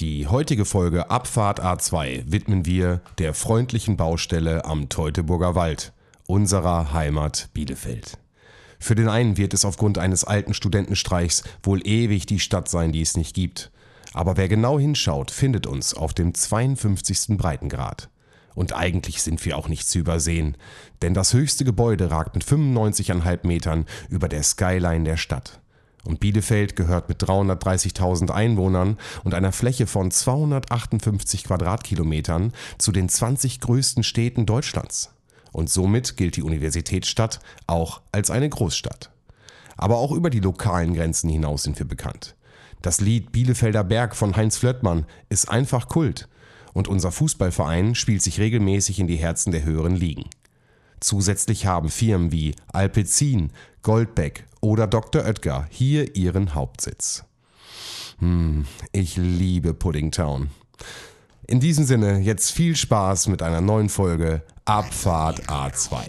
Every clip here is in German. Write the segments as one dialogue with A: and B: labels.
A: Die heutige Folge Abfahrt A2 widmen wir der freundlichen Baustelle am Teutoburger Wald, unserer Heimat Bielefeld. Für den einen wird es aufgrund eines alten Studentenstreichs wohl ewig die Stadt sein, die es nicht gibt. Aber wer genau hinschaut, findet uns auf dem 52. Breitengrad. Und eigentlich sind wir auch nicht zu übersehen, denn das höchste Gebäude ragt mit 95,5 Metern über der Skyline der Stadt. Und Bielefeld gehört mit 330.000 Einwohnern und einer Fläche von 258 Quadratkilometern zu den 20 größten Städten Deutschlands. Und somit gilt die Universitätsstadt auch als eine Großstadt. Aber auch über die lokalen Grenzen hinaus sind wir bekannt. Das Lied Bielefelder Berg von Heinz Flöttmann ist einfach Kult und unser Fußballverein spielt sich regelmäßig in die Herzen der höheren Ligen. Zusätzlich haben Firmen wie Alpecin, Goldbeck oder Dr. Oetker hier ihren Hauptsitz. Hm, ich liebe Puddingtown. In diesem Sinne, jetzt viel Spaß mit einer neuen Folge Abfahrt A2.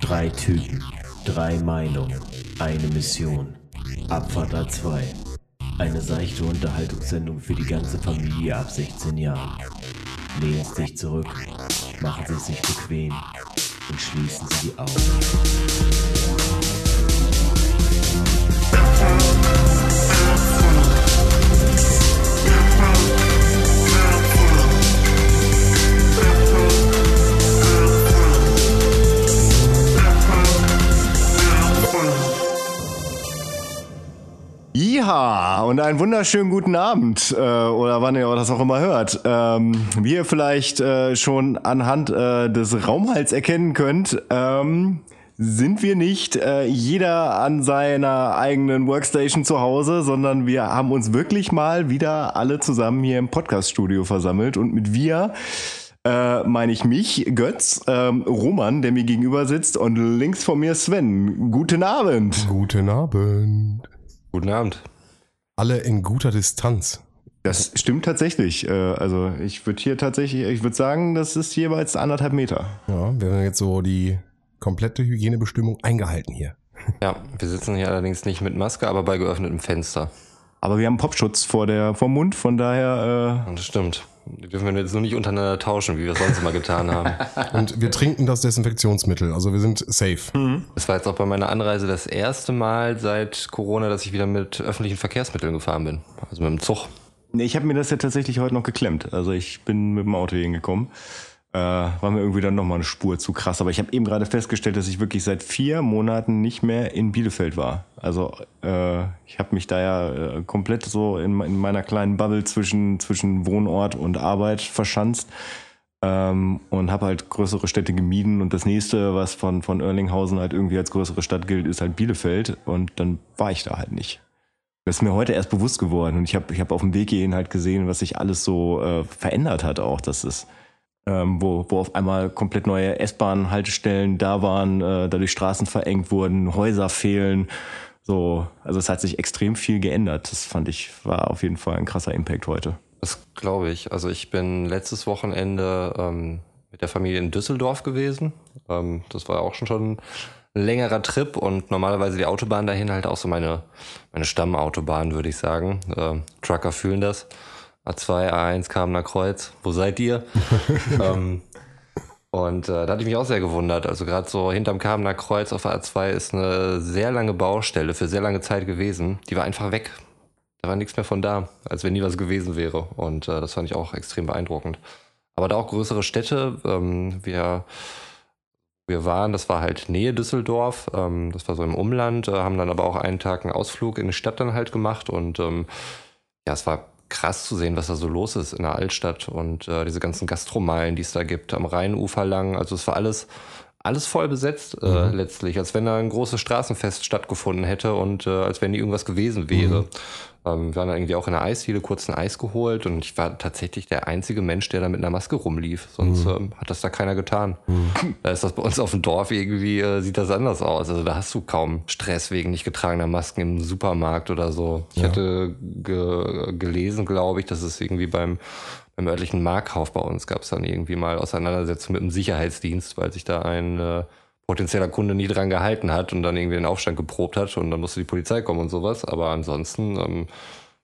B: Drei Typen, drei Meinungen, eine Mission. Abfahrt A2. Eine seichte Unterhaltungssendung für die ganze Familie ab 16 Jahren. Lehnen Sie sich zurück, machen Sie es sich bequem und schließen Sie die Augen.
C: Ja, und einen wunderschönen guten Abend äh, oder wann ihr das auch immer hört. Ähm, wie ihr vielleicht äh, schon anhand äh, des Raumhalts erkennen könnt, ähm, sind wir nicht äh, jeder an seiner eigenen Workstation zu Hause, sondern wir haben uns wirklich mal wieder alle zusammen hier im Podcaststudio versammelt und mit wir äh, meine ich mich, Götz, ähm, Roman, der mir gegenüber sitzt und links von mir Sven. Guten Abend.
A: Guten Abend.
D: Guten Abend.
A: Alle in guter Distanz.
C: Das stimmt tatsächlich. Äh, also ich würde hier tatsächlich, ich würde sagen, das ist jeweils anderthalb Meter.
A: Ja, wir haben jetzt so die komplette Hygienebestimmung eingehalten hier.
D: Ja, wir sitzen hier allerdings nicht mit Maske, aber bei geöffnetem Fenster.
C: Aber wir haben Popschutz vor der vom Mund, von daher.
D: Und das stimmt. Die dürfen wir jetzt nur nicht untereinander tauschen, wie wir es sonst immer getan haben.
A: Und wir trinken das Desinfektionsmittel, also wir sind safe.
D: Es war jetzt auch bei meiner Anreise das erste Mal seit Corona, dass ich wieder mit öffentlichen Verkehrsmitteln gefahren bin. Also mit dem Zug.
C: Nee, ich habe mir das ja tatsächlich heute noch geklemmt. Also ich bin mit dem Auto hingekommen. Äh, war mir irgendwie dann nochmal eine Spur zu krass. Aber ich habe eben gerade festgestellt, dass ich wirklich seit vier Monaten nicht mehr in Bielefeld war. Also äh, ich habe mich da ja äh, komplett so in, in meiner kleinen Bubble zwischen, zwischen Wohnort und Arbeit verschanzt. Ähm, und habe halt größere Städte gemieden. Und das nächste, was von, von Erlinghausen halt irgendwie als größere Stadt gilt, ist halt Bielefeld. Und dann war ich da halt nicht. Das ist mir heute erst bewusst geworden. Und ich habe ich hab auf dem Weg hierhin halt gesehen, was sich alles so äh, verändert hat auch. Das ist ähm, wo, wo auf einmal komplett neue S-Bahn-Haltestellen da waren, äh, dadurch Straßen verengt wurden, Häuser fehlen. So, also es hat sich extrem viel geändert. Das fand ich, war auf jeden Fall ein krasser Impact heute.
D: Das glaube ich. Also ich bin letztes Wochenende ähm, mit der Familie in Düsseldorf gewesen. Ähm, das war auch schon schon ein längerer Trip und normalerweise die Autobahn dahin halt auch so meine, meine Stammautobahn, würde ich sagen. Ähm, Trucker fühlen das. A2, A1 kam nach Kreuz. Wo seid ihr? ähm, und äh, da hatte ich mich auch sehr gewundert. Also gerade so hinterm Kamener Kreuz auf der A2 ist eine sehr lange Baustelle für sehr lange Zeit gewesen. Die war einfach weg. Da war nichts mehr von da, als wenn nie was gewesen wäre. Und äh, das fand ich auch extrem beeindruckend. Aber da auch größere Städte. Ähm, wir, wir waren, das war halt Nähe Düsseldorf. Ähm, das war so im Umland. Äh, haben dann aber auch einen Tag einen Ausflug in die Stadt dann halt gemacht. Und ähm, ja, es war krass zu sehen, was da so los ist in der Altstadt und äh, diese ganzen Gastromeilen, die es da gibt, am Rheinufer lang. Also es war alles, alles voll besetzt äh, letztlich, als wenn da ein großes Straßenfest stattgefunden hätte und äh, als wenn nie irgendwas gewesen wäre. Ähm, wir waren dann irgendwie auch in der Eisdiele kurz ein Eis geholt und ich war tatsächlich der einzige Mensch, der da mit einer Maske rumlief. Sonst ähm, hat das da keiner getan. Da ist das bei uns auf dem Dorf irgendwie, äh, sieht das anders aus. Also da hast du kaum Stress wegen nicht getragener Masken im Supermarkt oder so. Ich
A: Ja.
D: hatte ge gelesen, glaube ich, dass es irgendwie beim beim örtlichen Marktkauf bei uns gab es dann irgendwie mal Auseinandersetzungen mit dem Sicherheitsdienst, weil sich da ein äh, potenzieller Kunde nie dran gehalten hat und dann irgendwie den Aufstand geprobt hat und dann musste die Polizei kommen und sowas. Aber ansonsten ähm,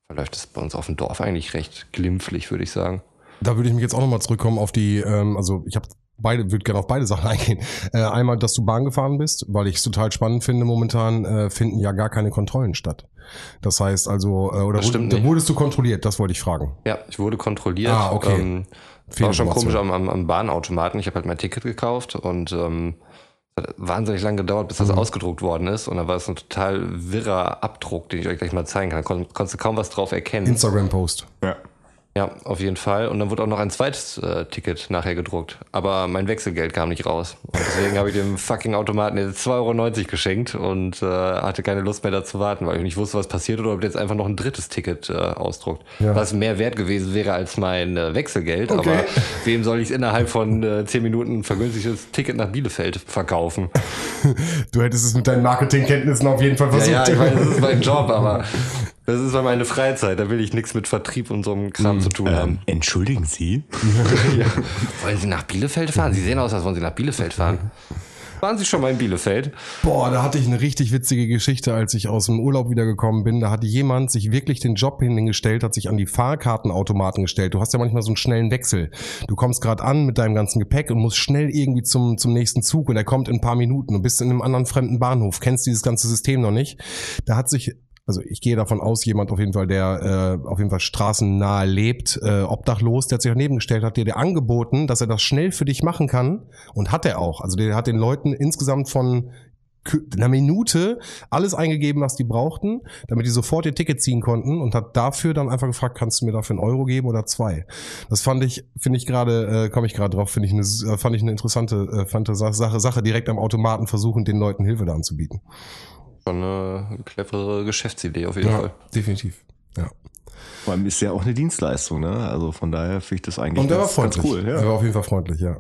D: verläuft es bei uns auf dem Dorf eigentlich recht glimpflich, würde ich sagen.
A: Da würde ich mich jetzt auch nochmal zurückkommen auf die, ähm, also ich habe beide, würde gerne auf beide Sachen eingehen. Äh, einmal, dass du Bahn gefahren bist, weil ich es total spannend finde, momentan äh, finden ja gar keine Kontrollen statt. Das heißt also, äh, oder
D: Das stimmt
A: wurde,
D: nicht.
A: wurdest du kontrolliert? Das wollte ich fragen.
D: Ja, ich wurde kontrolliert.
A: Ah, okay.
D: Ähm,
A: Viel
D: war schon komisch am, am, am Bahnautomaten. Ich habe halt mein Ticket gekauft und ähm, es hat wahnsinnig lange gedauert, bis das
A: Mhm.
D: ausgedruckt worden ist. Und da war es ein total wirrer Abdruck, den ich euch gleich mal zeigen kann. Da kon konntest du kaum was drauf erkennen.
A: Instagram-Post.
C: Ja.
D: Ja, auf jeden Fall. Und dann wurde auch noch ein zweites äh, Ticket nachher gedruckt. Aber mein Wechselgeld kam nicht raus. Und deswegen habe ich dem fucking Automaten jetzt 2,90 Euro geschenkt und äh, hatte keine Lust mehr da zu warten, weil ich nicht wusste, was passiert oder ob der jetzt einfach noch ein drittes Ticket äh, ausdruckt.
A: Ja.
D: Was mehr wert gewesen wäre als mein äh, Wechselgeld.
A: Okay.
D: Aber wem soll ich es innerhalb von äh, 10 Minuten ein vergünstigtes Ticket nach Bielefeld verkaufen?
A: Du hättest es mit deinen Marketingkenntnissen auf jeden Fall
D: Ja,
A: versucht.
D: ja, ich meine, das ist mein Job, aber das ist mal meine Freizeit. Da will ich nichts mit Vertrieb und so einem Kram zu tun haben.
C: Ähm, entschuldigen Sie?
D: Wollen Sie nach Bielefeld fahren? Sie sehen aus, als wollen Sie nach Bielefeld fahren. Waren Sie schon mal in Bielefeld?
A: Boah, da hatte ich eine richtig witzige Geschichte, als ich aus dem Urlaub wiedergekommen bin. Da hatte jemand sich wirklich den Job hingestellt, hat sich an die Fahrkartenautomaten gestellt. Du hast ja manchmal so einen schnellen Wechsel. Du kommst gerade an mit deinem ganzen Gepäck und musst schnell irgendwie zum, zum nächsten Zug und er kommt in ein paar Minuten und bist in einem anderen fremden Bahnhof, kennst dieses ganze System noch nicht. Da hat sich also ich gehe davon aus, jemand auf jeden Fall, der äh, auf jeden Fall straßennahe lebt, äh, obdachlos, der hat sich daneben gestellt, hat dir der angeboten, dass er das schnell für dich machen kann und hat er auch. Also der hat den Leuten insgesamt von einer Minute alles eingegeben, was die brauchten, damit die sofort ihr Ticket ziehen konnten und hat dafür dann einfach gefragt, kannst du mir dafür einen Euro geben oder zwei? Das fand ich, finde ich gerade, äh, komme ich gerade drauf, finde ich eine, äh, fand ich eine interessante, äh, fand Sache, Sache direkt am Automaten versuchen, den Leuten Hilfe da anzubieten.
D: Schon eine clevere Geschäftsidee auf jeden Fall.
A: definitiv. Ja.
C: Vor allem ist ja auch eine Dienstleistung, ne? Also von daher finde ich das eigentlich
A: Und der war
C: ganz, ganz
A: freundlich.
C: cool.
A: Er
C: Ja.
A: war auf jeden Fall freundlich, ja.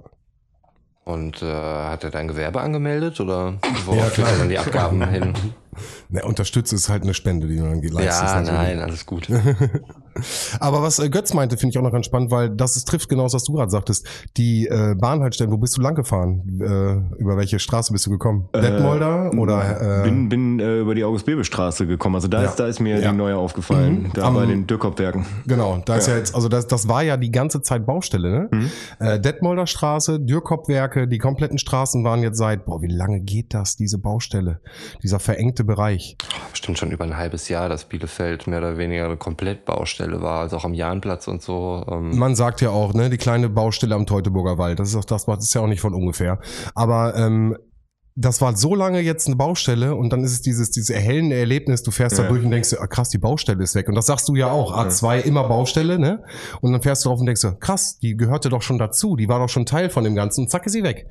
D: Und äh, hat er dein Gewerbe angemeldet oder worauf
A: Ja,
D: ja,
A: klar.
D: dann die Abgaben hin?
A: Ne, unterstütze ist halt eine Spende, die du dann leistest.
D: ja,
A: natürlich.
D: nein, alles gut.
A: Aber was äh, Götz meinte, finde ich auch noch ganz spannend, weil das ist, trifft genau das, was du gerade sagtest. Die äh, Bahnhaltestellen, wo bist du lang gefahren? Äh, über welche Straße bist du gekommen? Detmolder oder? Äh,
C: bin bin äh, über die August-Bebel-Straße gekommen. Also da,
A: Ja.
C: ist, da ist mir
A: Ja.
C: die neue aufgefallen. Da
A: Am-
C: bei den Dürkopwerken.
A: Genau, da ist
C: Ja.
A: ja jetzt, also das, das war ja die ganze Zeit Baustelle, ne?
C: Mhm.
A: Äh, Detmolder Straße, Dürkopwerke, die kompletten Straßen waren jetzt seit, boah, wie lange geht das, diese Baustelle? Dieser verengte Bereich.
D: Bestimmt schon über ein halbes Jahr, dass Bielefeld mehr oder weniger eine Komplettbaustelle war, also auch am Jahnplatz und so. Ähm,
A: Man sagt ja auch, ne, die kleine Baustelle am Teutoburger Wald, das ist auch das, das ist ja auch nicht von ungefähr. Aber ähm, das war so lange jetzt eine Baustelle und dann ist es dieses, dieses erhellende Erlebnis, du fährst da
C: Ja.
A: durch und denkst ah, krass, die Baustelle ist weg. Und das sagst du ja auch, A2 immer Baustelle, ne? Und dann fährst du drauf und denkst krass, die gehörte doch schon dazu, die war doch schon Teil von dem Ganzen und zack ist sie weg.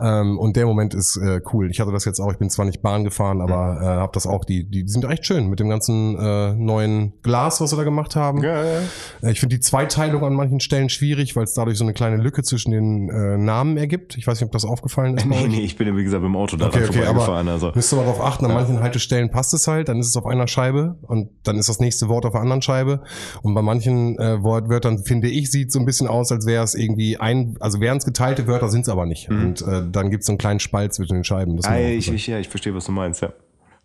A: Ähm, und der Moment ist äh, cool. Ich hatte das jetzt auch, ich bin zwar nicht Bahn gefahren, aber äh, habe das auch, die, die sind echt schön mit dem ganzen äh, neuen Glas, was sie da gemacht haben.
C: Ja, ja.
A: Äh, Ich finde die Zweiteilung an manchen Stellen schwierig, weil es dadurch so eine kleine Lücke zwischen den äh, Namen ergibt. Ich weiß nicht, ob das aufgefallen ist.
C: Nee, nee, ich bin ja wie gesagt dem Auto da
A: Okay, okay, aber
C: vorbeigefahren. Also.
A: müsst ihr mal drauf achten, an manchen Haltestellen passt es halt, dann ist es auf einer Scheibe und dann ist das nächste Wort auf der anderen Scheibe. Und bei manchen äh, Wortwörtern, finde ich, sieht so ein bisschen aus, als wäre es irgendwie ein, also wären es geteilte Wörter, sind es aber nicht. Und äh, dann gibt es so einen kleinen Spalt zwischen den Scheiben.
C: Ah, ich, ich, ja, ich verstehe, was du meinst, ja.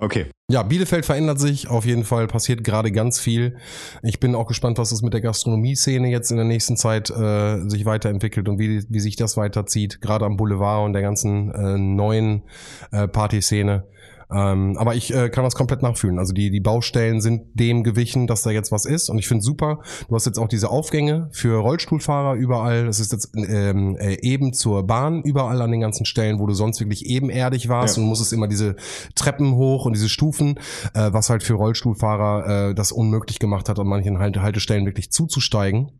C: Okay.
A: Ja, Bielefeld verändert sich auf jeden Fall, passiert gerade ganz viel. Ich bin auch gespannt, was das mit der Gastronomie-Szene jetzt in der nächsten Zeit äh, sich weiterentwickelt und wie, wie sich das weiterzieht, gerade am Boulevard und der ganzen äh, neuen äh, Partyszene. Ähm, aber ich äh, kann das komplett nachfühlen. Also die, die Baustellen sind dem gewichen, dass da jetzt was ist. Und ich finde super, du hast jetzt auch diese Aufgänge für Rollstuhlfahrer überall. Das ist jetzt ähm, äh, eben zur Bahn überall an den ganzen Stellen, wo du sonst wirklich ebenerdig warst
C: Ja.
A: und musstest immer diese Treppen hoch und diese Stufen, äh, was halt für Rollstuhlfahrer äh, das unmöglich gemacht hat, an manchen halt Haltestellen wirklich zuzusteigen.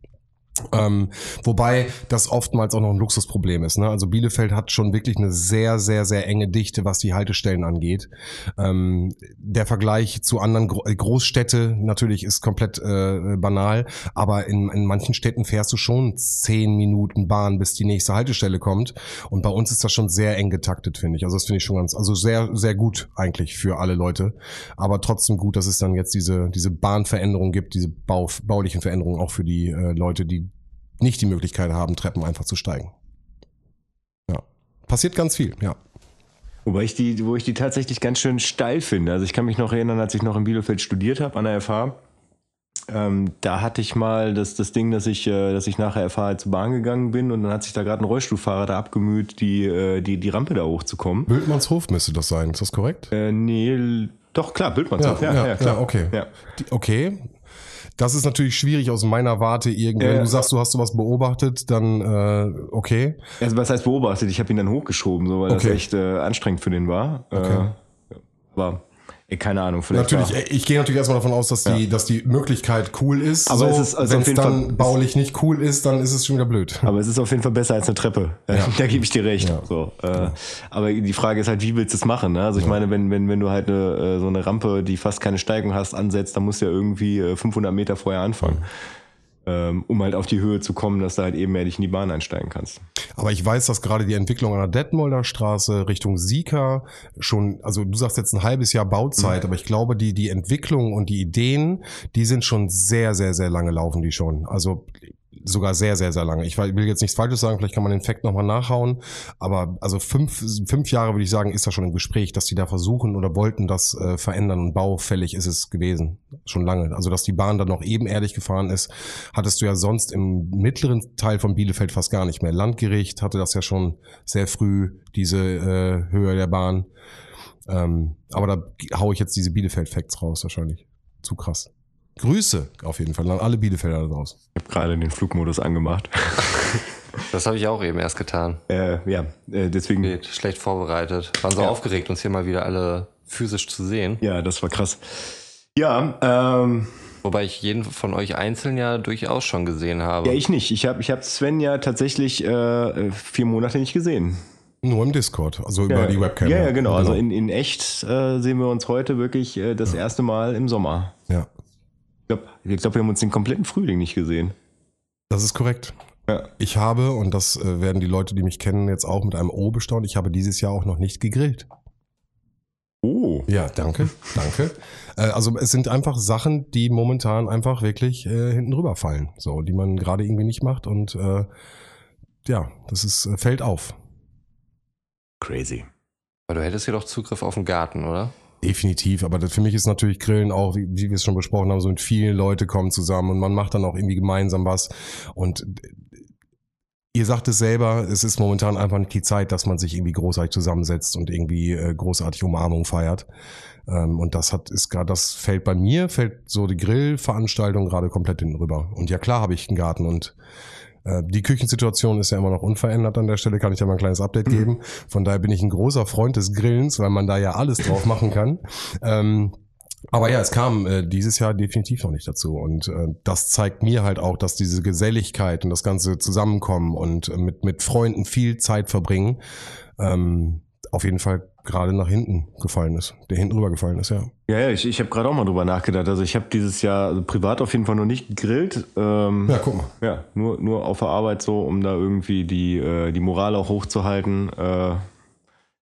A: Ähm, wobei das oftmals auch noch ein Luxusproblem ist. Ne? Also Bielefeld hat schon wirklich eine sehr, sehr, sehr enge Dichte, was die Haltestellen angeht. Ähm, der Vergleich zu anderen Gro Großstädte natürlich ist komplett äh, banal, aber in, in manchen Städten fährst du schon zehn Minuten Bahn, bis die nächste Haltestelle kommt. Und bei uns ist das schon sehr eng getaktet, finde ich. Also das finde ich schon ganz, also sehr, sehr gut eigentlich für alle Leute. Aber trotzdem gut, dass es dann jetzt diese, diese Bahnveränderung gibt, diese Bau, baulichen Veränderungen auch für die äh, Leute, die nicht die Möglichkeit haben, Treppen einfach zu steigen. Ja. Passiert ganz viel, ja.
C: Wobei ich die, wo ich die tatsächlich ganz schön steil finde. Also ich kann mich noch erinnern, als ich noch in Bielefeld studiert habe an der FH, Ähm, da hatte ich mal das, das Ding, dass ich, äh, dass ich nachher FH zur Bahn gegangen bin und dann hat sich da gerade ein Rollstuhlfahrer da abgemüht, die, äh, die, die Rampe da hochzukommen.
A: Bildmannshof müsste das sein, ist das korrekt?
C: Äh, nee, doch, klar, Bildmannshof.
A: Ja, ja, ja, okay.
C: Ja.
A: Die, okay. Das ist natürlich schwierig aus meiner Warte irgendwie. Wenn
C: Ja.
A: du sagst, du hast sowas beobachtet, dann äh, okay.
C: Also was heißt beobachtet? Ich habe ihn dann hochgeschoben, so, weil
A: Okay.
C: das echt äh, anstrengend für den war.
A: Okay.
C: Äh, aber ey, keine Ahnung, vielleicht
A: Natürlich,
C: war,
A: äh, ich gehe natürlich erstmal davon aus, dass die, dass die Möglichkeit cool ist.
C: Aber
A: so,
C: es ist also
A: wenn es dann
C: Fall-
A: baulich nicht cool ist, dann ist es schon wieder blöd.
C: aber es ist auf jeden Fall besser als eine Treppe. da gebe ich dir recht.
A: Ja.
C: So, äh, Aber die Frage ist halt, wie willst du es machen? Ne? Also ich meine, wenn, wenn, wenn du halt eine, äh, so eine Rampe, die fast keine Steigung hast, ansetzt, dann musst du ja irgendwie äh, 500 Meter vorher anfangen. Ähm, um halt auf die Höhe zu kommen, dass du halt ebenerdig in die Bahn einsteigen kannst.
A: Aber ich weiß, dass gerade die Entwicklung an der Detmolder Straße Richtung Sieker schon, also du sagst jetzt ein halbes Jahr Bauzeit,
C: Mhm.
A: aber ich glaube, die, die Entwicklung und die Ideen, die sind schon sehr, sehr, sehr lange laufen die schon. Also sogar sehr, sehr, sehr lange. Ich will jetzt nichts Falsches sagen, vielleicht kann man den Fakt nochmal nachhauen, aber also fünf, fünf Jahre würde ich sagen, ist da schon im Gespräch, dass die da versuchen oder wollten das äh, verändern und baufällig ist es gewesen. Schon lange. Also dass die Bahn dann noch ebenerdig gefahren ist, hattest du ja sonst im mittleren Teil von Bielefeld fast gar nicht mehr. Landgericht hatte das ja schon sehr früh, diese äh, Höhe der Bahn. Ähm, aber da haue ich jetzt diese Bielefeld-Facts raus wahrscheinlich. Zu krass. Grüße auf jeden Fall an alle Bielefelder da draußen.
C: Ich habe gerade den Flugmodus angemacht.
D: Das habe ich auch eben erst getan.
C: äh, ja, äh, deswegen.
D: Geht schlecht vorbereitet. Waren so
C: Ja.
D: aufgeregt, uns hier mal wieder alle physisch zu sehen.
C: Ja, das war krass. Ja, ähm,
D: Wobei ich jeden von euch einzeln ja durchaus schon gesehen habe.
C: ja, ich nicht. Ich habe ich hab Sven ja tatsächlich äh, vier Monate nicht gesehen.
A: Nur im Discord, also über
C: ja,
A: die Webcam.
C: Ja, ja, genau. Also in, in echt äh, sehen wir uns heute wirklich äh, das erste Mal im Sommer.
A: ja,
C: glaube, ich glaub, wir haben uns den kompletten Frühling nicht gesehen.
A: das ist korrekt.
C: Ja.
A: Ich habe, und das äh, werden die Leute, die mich kennen, jetzt auch mit einem O bestaunt, ich habe dieses Jahr auch noch nicht gegrillt.
C: Oh.
A: Ja, danke, danke. Äh, also es sind einfach Sachen, die momentan einfach wirklich äh, hinten rüberfallen, so, die man gerade irgendwie nicht macht und äh, ja, das ist, äh, fällt auf.
C: Crazy.
D: Aber du hättest hier doch Zugriff auf den Garten, oder?
A: Definitiv, aber das, für mich ist natürlich Grillen auch, wie, wie wir es schon besprochen haben, so mit vielen Leute kommen zusammen und man macht dann auch irgendwie gemeinsam was. Und äh, ihr sagt es selber, es ist momentan einfach nicht die Zeit, dass man sich irgendwie großartig zusammensetzt und irgendwie äh, großartig Umarmung feiert. Ähm, und das hat ist gerade, das fällt bei mir, fällt so die Grillveranstaltung gerade komplett hinten rüber. Und ja klar habe ich einen Garten und die Küchensituation ist ja immer noch unverändert an der Stelle, kann ich ja mal ein kleines Update geben. Von daher bin ich ein großer Freund des Grillens, weil man da ja alles drauf machen kann. Ähm, aber ja, es kam äh, dieses Jahr definitiv noch nicht dazu. Und äh, das zeigt mir halt auch, dass diese Geselligkeit und das ganze Zusammenkommen und äh, mit, mit Freunden viel Zeit verbringen, ähm, auf jeden Fall gerade nach hinten gefallen ist. Der hinten rüber gefallen ist, ja.
C: Ja, ja, ich, ich habe gerade auch mal drüber nachgedacht. Also ich habe dieses Jahr also privat auf jeden Fall noch nicht gegrillt. Ähm,
A: Ja, guck mal.
C: Ja, nur, nur auf der Arbeit so, um da irgendwie die, äh, die Moral auch hochzuhalten, äh,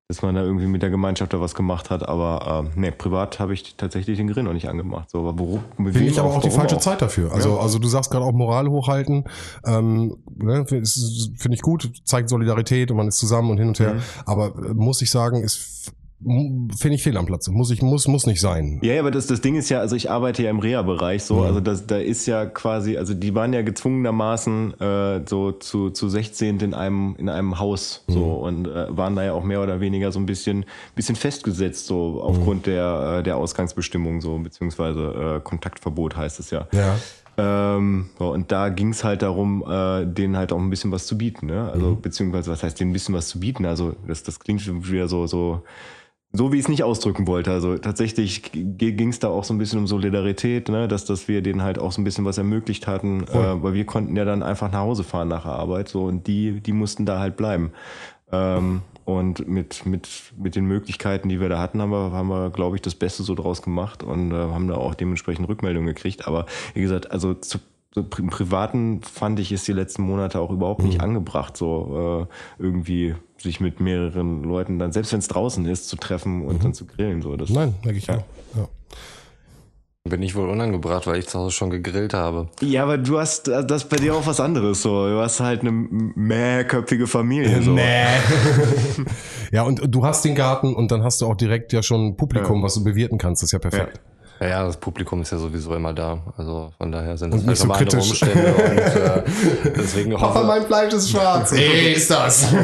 C: dass man da irgendwie mit der Gemeinschaft da was gemacht hat. Aber äh, ne, privat habe ich tatsächlich den Grill noch nicht angemacht. So, aber worum,
A: Finde ich aber auch die falsche Zeit dafür. Also, also du sagst gerade auch Moral hochhalten. Ähm, ne, Finde ich gut, zeigt Solidarität und man ist zusammen und hin und her.
C: Mhm.
A: Aber äh, muss ich sagen, ist finde ich fehl am Platze. Muss ich, muss, muss nicht sein.
C: Ja, ja, aber das, das Ding ist ja, also ich arbeite ja im Reha-Bereich so,
A: Mhm.
C: also das, da ist ja quasi, also die waren ja gezwungenermaßen äh, so zu, zu 16 in einem, in einem Haus so und äh, waren da ja auch mehr oder weniger so ein bisschen, bisschen festgesetzt, so aufgrund der, äh, der Ausgangsbestimmung, so, beziehungsweise äh, Kontaktverbot heißt es ja.
A: Ja.
C: Ähm, so, und da ging es halt darum, äh, denen halt auch ein bisschen was zu bieten, ne? Also, beziehungsweise, was heißt denen ein bisschen was zu bieten? Also, das, das klingt schon wieder so, so, so wie ich es nicht ausdrücken wollte. Also tatsächlich ging es da auch so ein bisschen um Solidarität, ne? dass, dass wir denen halt auch so ein bisschen was ermöglicht hatten, äh, weil wir konnten ja dann einfach nach Hause fahren nach der Arbeit so und die, die mussten da halt bleiben. Ähm, und mit, mit, mit den Möglichkeiten, die wir da hatten, haben wir, haben wir glaube ich, das Beste so draus gemacht und äh, haben da auch dementsprechend Rückmeldungen gekriegt. Aber wie gesagt, also zu, so im Privaten fand ich es die letzten Monate auch überhaupt nicht angebracht, so äh, irgendwie sich mit mehreren Leuten dann, selbst wenn es draußen ist, zu treffen und dann zu grillen. So. Das,
A: Nein, denke ich
C: Ja.
A: auch. Ja.
D: Bin ich wohl unangebracht, weil ich zu Hause schon gegrillt habe.
C: Ja, aber du hast äh, das ist bei dir auch was anderes. So. Du hast halt eine mehrköpfige Familie. So.
A: ja, und du hast den Garten und dann hast du auch direkt ja schon ein Publikum, was du bewirten kannst. Das ist ja perfekt.
D: Ja, ja, das Publikum ist ja sowieso immer da. Also von daher sind das
A: nicht so
D: normale
A: kritisch.
D: Umstände und äh, deswegen hoffe
A: mein Fleisch ist schwarz. Ey, ist das.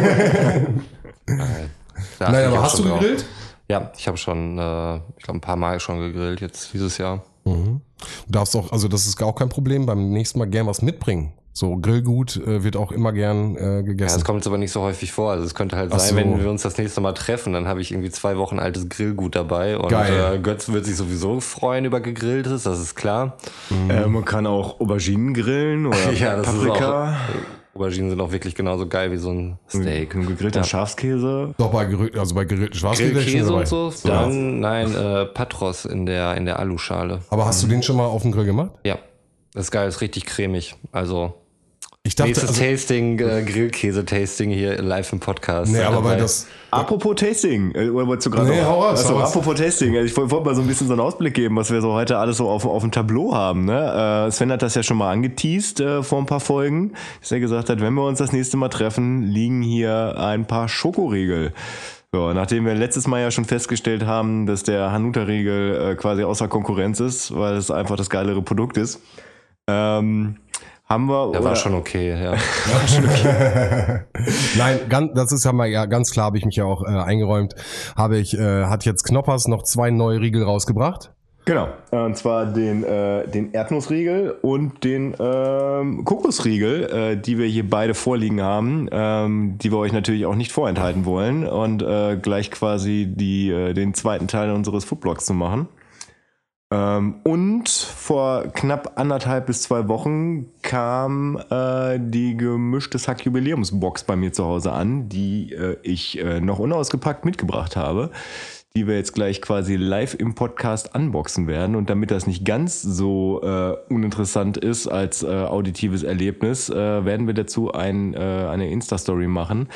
D: Da
A: Nein,
D: achte ich
A: aber hast du
D: schon drauf.
A: gegrillt?
D: Ja, ich habe schon, äh, ich glaube, ein paar Mal schon gegrillt jetzt dieses Jahr.
A: Du darfst auch, also das ist auch kein Problem, beim nächsten Mal gern was mitbringen. So Grillgut äh, wird auch immer gern äh,
D: Ja,
A: gegessen.
D: das kommt jetzt aber nicht so häufig vor. Also es könnte halt
A: Ach
D: sein,
A: so.
D: wenn wir uns das nächste Mal treffen, dann habe ich irgendwie zwei Wochen altes Grillgut dabei und
A: Geil.
D: äh, Götz wird sich sowieso freuen über gegrilltes, das ist klar.
C: Äh, man kann auch Auberginen grillen oder
D: Ja, das
C: Paprika.
D: ist auch. Auberginen sind auch wirklich genauso geil wie so ein Steak.
C: Ein gegrillter
D: Ja.
C: Schafskäse.
A: Doch bei gerührt, also bei ich schon
D: Grillkäse und so. Dann, nein, äh, Patros in der, in der Aluschale.
A: Aber hast du den schon mal auf dem Grill gemacht?
D: Ja, das ist geil, ist richtig cremig. Also,
A: Ich dachte,
D: nächstes
A: also,
D: Tasting, äh, Grillkäse-Tasting hier live im Podcast.
A: nee, aber weil das,
C: Apropos Tasting, äh, oder wolltest du gerade
A: Nee, hau raus, raus.
C: apropos Tasting, also ich wollte wollte mal so ein bisschen so einen Ausblick geben, was wir so heute alles so auf, auf dem Tableau haben. Ne? Äh, Sven hat das ja schon mal angeteased äh, vor ein paar Folgen, dass er gesagt hat, wenn wir uns das nächste Mal treffen, liegen hier ein paar Schokoriegel. So, nachdem wir letztes Mal ja schon festgestellt haben, dass der Hanuta-Riegel äh, quasi außer Konkurrenz ist, weil es einfach das geilere Produkt ist, ähm, haben wir...
D: Der war schon okay, ja.
A: nein, ganz, das ist ja mal ja ganz klar, habe ich mich ja auch äh, eingeräumt, habe ich, äh, hat jetzt Knoppers noch zwei neue Riegel rausgebracht.
C: Genau, und zwar den, äh, den Erdnussriegel und den ähm, Kokosriegel, äh, die wir hier beide vorliegen haben, ähm, die wir euch natürlich auch nicht vorenthalten wollen und äh, gleich quasi die, äh, den zweiten Teil unseres Foodblogs zu machen. Ähm, und vor knapp anderthalb bis zwei Wochen kam äh, die gemischtes Hack Jubiläumsbox bei mir zu Hause an, die äh, ich äh, noch unausgepackt mitgebracht habe, die wir jetzt gleich quasi live im Podcast unboxen werden. Und damit das nicht ganz so äh, uninteressant ist als äh, auditives Erlebnis, äh, werden wir dazu ein, eine Insta-Story machen,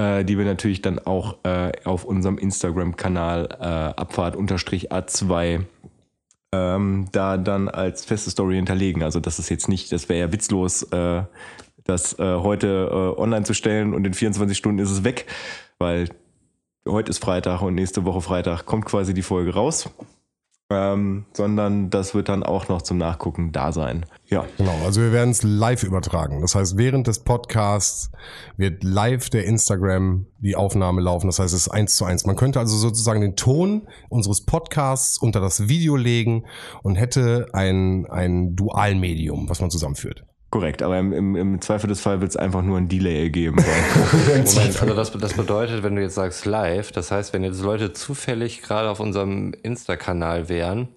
C: die wir natürlich dann auch auf unserem Instagram-Kanal äh, Abfahrt-A2 ähm, da dann als feste Story hinterlegen. Also das ist jetzt nicht, das wäre ja witzlos, äh, das äh, heute äh, online zu stellen und in 24 Stunden ist es weg, weil heute ist Freitag und nächste Woche Freitag kommt quasi die Folge raus. Ähm, sondern das wird dann auch noch zum Nachgucken da sein. Ja.
A: Genau, also wir werden es live übertragen. Das heißt, während des Podcasts wird live der Instagram die Aufnahme laufen. Das heißt, es ist eins zu eins. Man könnte also sozusagen den Ton unseres Podcasts unter das Video legen und hätte ein, ein Dualmedium, was man zusammenführt.
C: Korrekt, aber im, im, im Zweifelsfall wird es einfach nur ein Delay geben.
D: Moment, also das, das bedeutet, wenn du jetzt sagst live, das heißt, wenn jetzt Leute zufällig gerade auf unserem Insta-Kanal wären,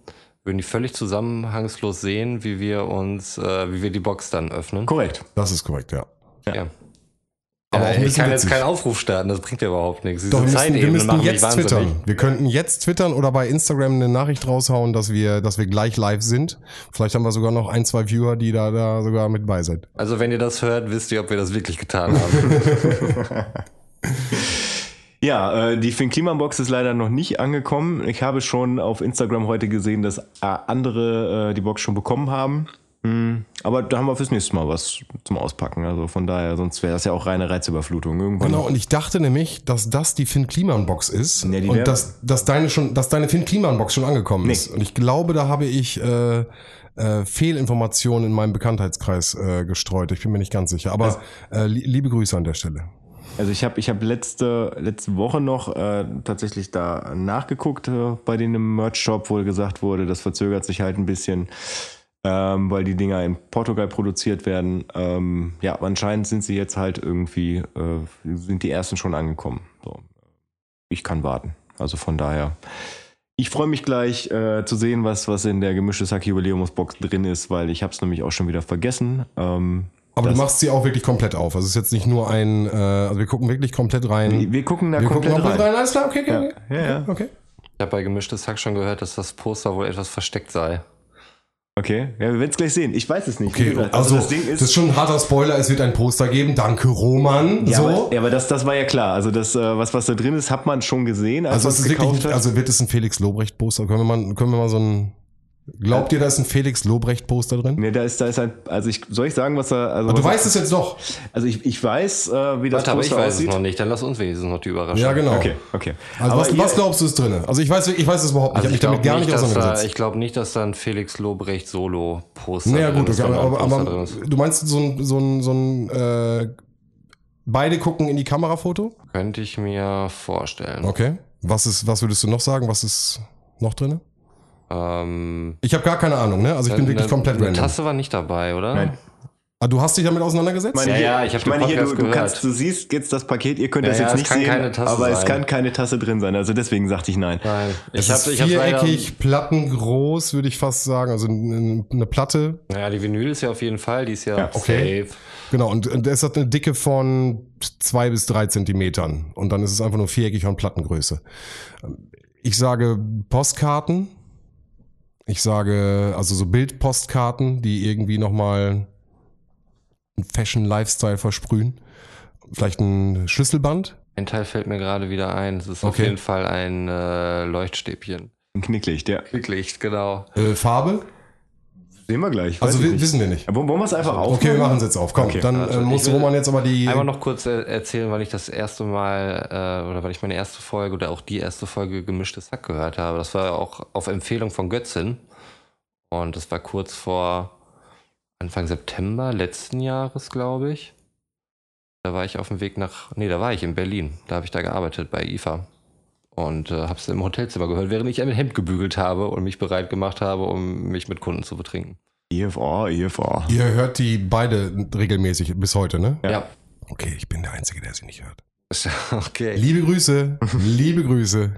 D: würden die völlig zusammenhangslos sehen, wie wir uns, äh, wie wir die Box dann öffnen.
C: Korrekt.
A: Das ist korrekt, ja.
D: Ja.
A: Aber
D: ja, ich kann jetzt
A: witzig.
D: keinen Aufruf starten, das bringt ja überhaupt nichts. Diese
A: Doch, wir müssten, wir
D: mich
A: jetzt twittern. Wir könnten jetzt twittern oder bei Instagram eine Nachricht raushauen, dass wir, dass wir gleich live sind. Vielleicht haben wir sogar noch ein, zwei Viewer, die da, da sogar mit bei sind.
D: Also wenn ihr das hört, wisst ihr, ob wir das wirklich getan haben.
C: Ja, äh, die Finn Kliman Box ist leider noch nicht angekommen. Ich habe schon auf Instagram heute gesehen, dass äh, andere äh, die Box schon bekommen haben. Hm, aber da haben wir fürs nächste Mal was zum Auspacken. Also von daher, sonst wäre das ja auch reine Reizüberflutung. Irgendwann
A: Genau, und ich dachte nämlich, dass das die Finn Kliman Box ist
C: Ja,
A: und dass, dass deine schon, dass deine Finn Kliman Box schon angekommen
C: Nee.
A: ist. Und ich glaube, da habe ich äh, äh, Fehlinformationen in meinem Bekanntheitskreis äh, gestreut. Ich bin mir nicht ganz sicher. Aber äh, li liebe Grüße an der Stelle.
C: Also ich habe ich hab letzte, letzte Woche noch äh, tatsächlich da nachgeguckt äh, bei denen im Merch-Shop, wo gesagt wurde, das verzögert sich halt ein bisschen, ähm, weil die Dinger in Portugal produziert werden. Ähm, ja, anscheinend sind sie jetzt halt irgendwie, äh, sind die ersten schon angekommen. So. Ich kann warten. Also von daher. Ich freue mich gleich äh, zu sehen, was, was in der gemischte Sack Jubiläumsbox drin ist, weil ich habe es nämlich auch schon wieder vergessen. Ähm,
A: Aber du machst sie auch wirklich komplett auf. Also es ist jetzt nicht nur ein, äh, also wir gucken wirklich komplett rein.
C: wir gucken da
A: wir gucken
C: komplett
A: komplett
C: rein.
A: rein. Alles klar, okay, okay.
C: Ja,
A: okay.
C: ja, ja.
A: okay.
D: Ich habe bei gemischtes Hack schon gehört, dass das Poster wohl etwas versteckt sei.
C: Okay, ja, wir werden es gleich sehen. Ich weiß es nicht.
A: Okay,
C: gesagt,
A: also,
C: das Ding
A: das
C: ist.
A: ist schon ein harter Spoiler. Es wird ein Poster geben. Danke, Roman.
C: ja,
A: so.
C: aber, ja, aber das, das war ja klar. Also das, äh, was, was da drin ist, hat man schon gesehen, als
A: also es ist wirklich,
C: hat.
A: also wird es ein Felix Lobrecht Poster? Können wir mal, können wir mal so ein, Glaubt ihr, da ist ein Felix Lobrecht-Poster drin?
C: Nee, da ist, da ist halt, also ich, soll ich sagen, was da, also.
A: Aber du
C: was
A: weißt es jetzt doch.
C: Also ich, ich weiß, äh, wie das
D: Warte, aber ich
C: Poster
D: weiß
C: aussieht.
D: es noch nicht. Dann lass uns wenigstens noch die Überraschung.
A: Ja, genau.
C: Okay, okay.
A: Also
C: Aber
A: was,
C: ihr-
A: was glaubst du ist drin? Also ich weiß, ich weiß es überhaupt nicht.
D: Also
A: ich
D: ich
A: habe mich damit
D: glaube
A: gar
D: nicht,
A: nicht
D: dass da,
A: auseinandergesetzt.
D: ich glaube nicht, dass da ein Felix Lobrecht Solo-Poster
A: Naja,
D: drin
A: gut,
D: ist,
A: okay, aber, aber,
D: ein Poster
A: du meinst so ein, so ein, so ein äh, beide gucken in die Kamerafoto?
D: Könnte ich mir vorstellen.
A: Okay. Was ist, was würdest du noch sagen? Was ist noch drin?
D: Ähm,
A: Ich habe gar keine Ahnung, ne? Also ich bin
D: eine-
A: wirklich komplett
D: eine
A: random.
D: Tasse war nicht dabei, oder?
C: Nein.
A: Ah, du hast dich damit auseinandergesetzt?
C: meine,
D: Ja, ja, ich hab den
C: meine hier, du, du, kannst, du siehst jetzt das Paket, ihr könnt
D: Ja,
C: das
D: ja,
C: jetzt
D: es
C: nicht
D: kann
C: sehen,
D: keine Tasse
C: aber es
D: sein.
C: kann keine Tasse drin sein. Also deswegen sagte ich nein.
D: Nein.
A: es
D: Ich habe
A: ist
D: ich hab
A: viereckig, plattengroß, würde ich fast sagen. Also eine, Platte.
D: Ja, die Vinyl ist ja auf jeden Fall, die ist ja,
C: Ja,
A: okay.
D: safe.
A: Genau, und, und es hat eine Dicke von zwei bis drei Zentimetern. Und dann ist es einfach nur viereckig und Plattengröße. Ich sage Postkarten. Ich sage, also so Bildpostkarten, die irgendwie nochmal einen Fashion-Lifestyle versprühen. Vielleicht ein Schlüsselband.
D: Ein Teil fällt mir gerade wieder ein. Es ist auf
A: Okay.
D: jeden Fall ein äh, Leuchtstäbchen.
C: Ein Knicklicht, ja.
D: Klicklicht, genau.
A: Äh, Farbe?
C: Sehen wir gleich.
A: Also
C: weiß ich
A: wi-
C: nicht.
A: wissen wir nicht.
C: Wollen wollen wir es einfach auf?
A: Okay, wir machen es jetzt auf. Komm,
C: Okay.
A: dann
D: Also,
A: äh, muss Roman jetzt aber die.
D: Einmal noch kurz äh, erzählen, weil ich das erste Mal äh, oder weil ich meine erste Folge oder auch die erste Folge gemischtes Hack gehört habe. Das war auch auf Empfehlung von Götzin. Und das war kurz vor Anfang September letzten Jahres, glaube ich. Da war ich auf dem Weg nach, nee, da war ich in Berlin. Da habe ich da gearbeitet bei IFA. Und äh, habe es im Hotelzimmer gehört, während ich ein Hemd gebügelt habe und mich bereit gemacht habe, um mich mit Kunden zu betrinken.
C: IFA, IFA.
A: Ihr hört die beide regelmäßig bis heute, ne?
C: Ja.
A: Okay, ich bin der Einzige, der sie nicht hört.
D: Okay.
A: Liebe Grüße, liebe Grüße.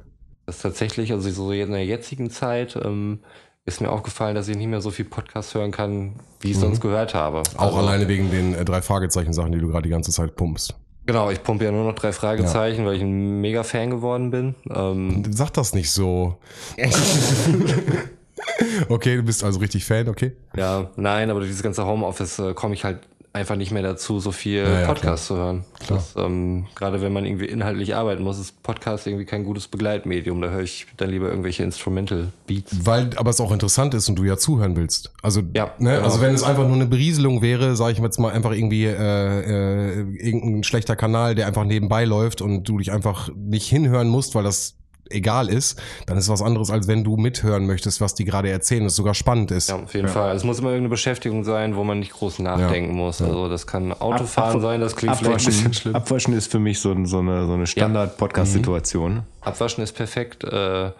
D: Das ist tatsächlich, also so in der jetzigen Zeit ähm, ist mir aufgefallen, dass ich nicht mehr so viel Podcast hören kann, wie ich sonst gehört habe.
A: Mhm. Auch
D: Also,
A: alleine wegen den äh, drei Fragezeichen-Sachen, die du gerade die ganze Zeit pumpst.
D: Genau, ich pumpe ja nur noch drei Fragezeichen, weil ich ein mega Fan geworden bin. Ähm,
A: Sag das nicht so. okay, du bist also richtig Fan, okay?
D: ja, nein, aber durch dieses ganze Homeoffice äh, komme ich halt einfach nicht mehr dazu, so viel
A: Ja, ja,
D: Podcast zu hören.
A: Klar.
D: Das, ähm, gerade wenn man irgendwie inhaltlich arbeiten muss, ist Podcast irgendwie kein gutes Begleitmedium. Da höre ich dann lieber irgendwelche Instrumental Beats.
A: Weil aber es auch interessant ist und du ja zuhören willst. Also,
D: Ja,
A: ne,
D: genau.
A: also wenn es einfach nur eine Berieselung wäre, sage ich jetzt mal einfach irgendwie äh, äh, irgendein schlechter Kanal, der einfach nebenbei läuft und du dich einfach nicht hinhören musst, weil das egal ist, dann ist es was anderes, als wenn du mithören möchtest, was die gerade erzählen, das sogar spannend ist.
D: Ja, auf jeden Fall. Also es muss immer irgendeine Beschäftigung sein, wo man nicht groß nachdenken muss. Also das kann Autofahren
C: Ab-
D: sein, das klingt vielleicht ein bisschen
C: Abwaschen,
D: schlimm.
C: Abwaschen ist für mich so, so eine, so eine Standard-Podcast-Situation.
D: Abwaschen ist perfekt. Äh,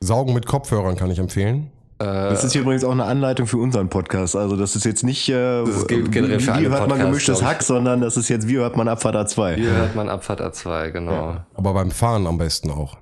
A: Saugen mit Kopfhörern kann ich empfehlen.
C: Das ist hier übrigens auch eine Anleitung für unseren Podcast. Also das ist jetzt nicht, äh,
D: Das gilt generell
C: wie,
D: für
C: wie hört man gemischtes. Hack, sondern das ist jetzt, wie hört man Abfahrt A2.
D: hier hört man Abfahrt A2, genau.
A: Aber beim Fahren am besten auch.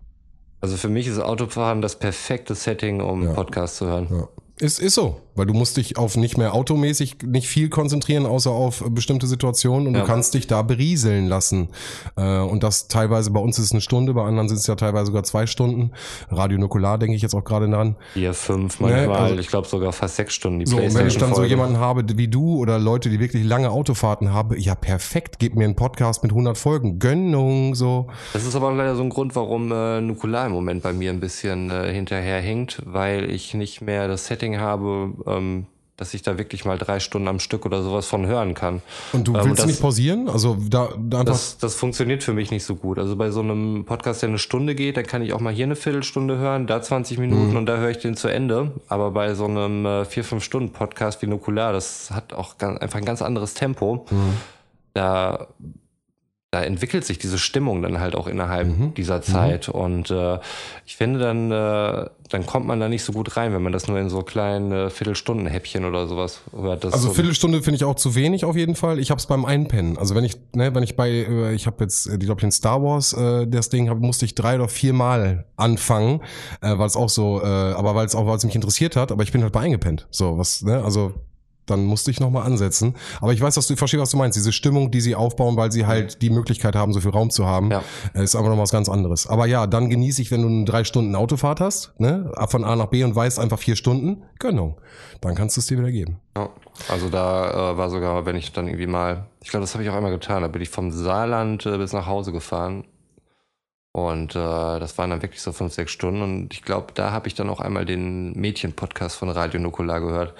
D: Also für mich ist Autofahren das perfekte Setting, um
A: Ja.
D: Podcast zu hören.
A: Ja. Ist, ist so, weil du musst dich auf nicht mehr automäßig nicht viel konzentrieren, außer auf äh, bestimmte Situationen und
D: Ja.
A: du kannst dich da berieseln lassen. Äh, und das teilweise, bei uns ist es eine Stunde, bei anderen sind es ja teilweise sogar zwei Stunden. Radio Nukular denke ich jetzt auch gerade dran.
D: Vier, fünf, manchmal,
A: also-
D: ich glaube sogar fast sechs Stunden die
A: So, und wenn ich dann so jemanden habe wie du oder Leute, die wirklich lange Autofahrten haben, ja perfekt, gib mir einen Podcast mit 100 Folgen, Gönnung, so.
D: Das ist aber leider so ein Grund, warum äh, Nukular im Moment bei mir ein bisschen äh, hinterherhinkt, weil ich nicht mehr das Setting habe, ähm, dass ich da wirklich mal drei Stunden am Stück oder sowas von hören kann.
A: Und du
D: Ähm,
A: willst
D: das-
A: nicht pausieren? Also da, da einfach...
D: Das, das funktioniert für mich nicht so gut. Also bei so einem Podcast, der eine Stunde geht, da kann ich auch mal hier eine Viertelstunde hören, da 20 Minuten
A: Mhm.
D: und da höre ich den zu Ende. Aber bei so einem äh, vier, fünf Stunden Podcast wie Nukular, das hat auch ganz, einfach ein ganz anderes Tempo.
A: Mhm.
D: Da, da entwickelt sich diese Stimmung dann halt auch innerhalb
A: Mhm.
D: dieser Zeit. Und äh, ich finde, dann, äh, dann kommt man da nicht so gut rein, wenn man das nur in so kleinen äh, Viertelstundenhäppchen oder sowas hört. Das
A: Also
D: so,
A: Viertelstunde finde ich auch zu wenig auf jeden Fall. Ich habe es beim Einpennen. Also wenn ich, ne, wenn ich bei, äh, ich habe jetzt, äh, ich glaube den Star Wars, äh, das Ding hab, musste ich drei oder vier Mal anfangen, äh, weil es auch so, äh, aber weil es auch, weil es mich interessiert hat. Aber ich bin halt bei eingepennt. So was, ne, also dann musste ich nochmal ansetzen. Aber ich weiß, dass du ich verstehe, was du meinst. Diese Stimmung, die sie aufbauen, weil sie halt die Möglichkeit haben, so viel Raum zu haben,
D: Ja.
A: äh, ist einfach noch was ganz anderes. Aber ja, dann genieße ich, wenn du eine drei Stunden Autofahrt hast, ne, von A nach B und weißt einfach vier Stunden, Gönnung. Dann kannst du es dir wieder geben.
D: Ja, also da äh, war sogar, wenn ich dann irgendwie mal, ich glaube, das habe ich auch einmal getan, da bin ich vom Saarland äh, bis nach Hause gefahren Und äh, das waren dann wirklich so fünf, sechs Stunden. Und ich glaube, da habe ich dann auch einmal den Mädchen-Podcast von Radio Nukular gehört.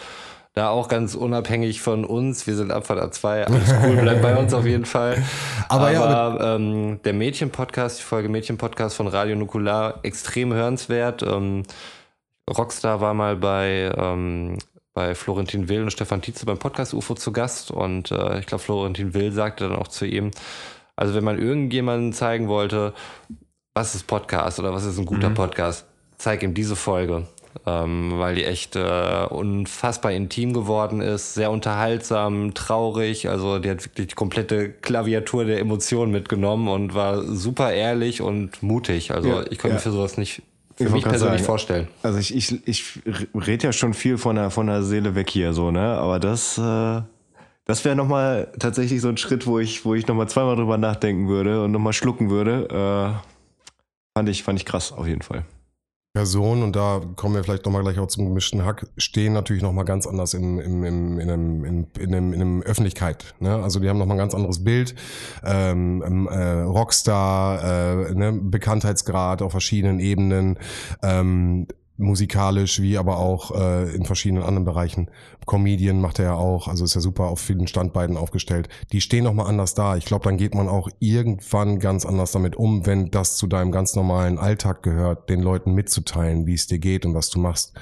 D: Da auch ganz unabhängig von uns, wir sind Abfahrt A2, alles cool, bleibt bei uns auf jeden Fall.
A: Aber
D: Aber,
A: ja,
D: ähm, der Mädchen-Podcast, die Folge Mädchen-Podcast von Radio Nukular, extrem hörenswert. Ähm, Rockstar war mal bei, ähm, bei Florentin Will und Stefan Tietze beim Podcast UFO zu Gast und äh, ich glaube, Florentin Will sagte dann auch zu ihm, also wenn man irgendjemandem zeigen wollte, was ist Podcast oder was ist ein guter Podcast, zeig ihm diese Folge. Ähm, weil die echt äh, unfassbar intim geworden ist, sehr unterhaltsam, traurig. Also die hat wirklich die komplette Klaviatur der Emotionen mitgenommen und war super ehrlich und mutig. Also
C: Ja,
D: ich konnte
C: ja.
D: mir für sowas nicht für
C: Ich
D: mich persönlich
C: sagen,
D: vorstellen.
C: Also ich, ich, ich rede ja schon viel von der, von der Seele weg hier so, ne? Aber das, äh, das wäre nochmal tatsächlich so ein Schritt, wo ich, wo ich nochmal zweimal drüber nachdenken würde und nochmal schlucken würde. Äh, fand, ich, fand ich krass, auf jeden Fall.
A: Personen, und da kommen wir vielleicht nochmal gleich auch zum gemischten Hack, stehen natürlich nochmal ganz anders im, im, im, in, einem, in, in, einem, in einem Öffentlichkeit. Ne? Also die haben nochmal ein ganz anderes Bild. Ähm, ähm, äh, Rockstar, äh, ne? Bekanntheitsgrad auf verschiedenen Ebenen. Ähm, musikalisch wie aber auch äh, in verschiedenen anderen Bereichen. Comedian macht er ja auch, also ist ja super auf vielen Standbeinen aufgestellt. Die stehen noch mal anders da. Ich glaube, dann geht man auch irgendwann ganz anders damit um, wenn das zu deinem ganz normalen Alltag gehört, den Leuten mitzuteilen, wie es dir geht und was du machst.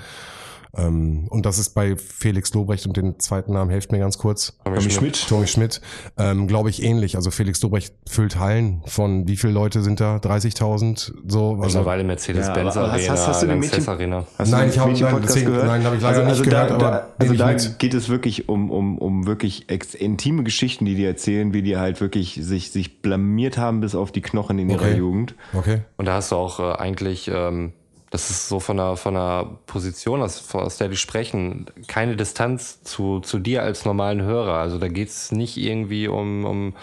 A: Ähm, und das ist bei Felix Lobrecht und den zweiten Namen, helft mir ganz kurz.
D: Tommy Schmidt.
A: Tommy Schmidt, ähm, glaube ich ähnlich. Also Felix Lobrecht füllt Hallen von wie viele Leute sind da? 30.000 so. Also,
D: Mittlerweile Mercedes-Benz
C: Ja, aber hast-
D: Arena,
C: hast- hast du den Mädchen-
D: Arena.
C: Hast
A: Nein,
C: du
A: ich
C: den
A: hab-
C: Mädchen-Podcast
A: nein, deswegen- nein, hab ich leider nicht gehört,
C: da,
A: aber
C: da, also
A: nehm ich
C: da
A: mit.
C: geht es wirklich um, um, um wirklich intime Geschichten, die die erzählen, wie die halt wirklich sich, sich blamiert haben bis auf die Knochen in ihrer
A: Okay.
C: Jugend.
A: okay.
D: Und da hast du auch äh, eigentlich, ähm, das ist so von einer, von einer Position, aus, aus der die sprechen, keine Distanz zu, zu dir als normalen Hörer. Also da geht es nicht irgendwie um, um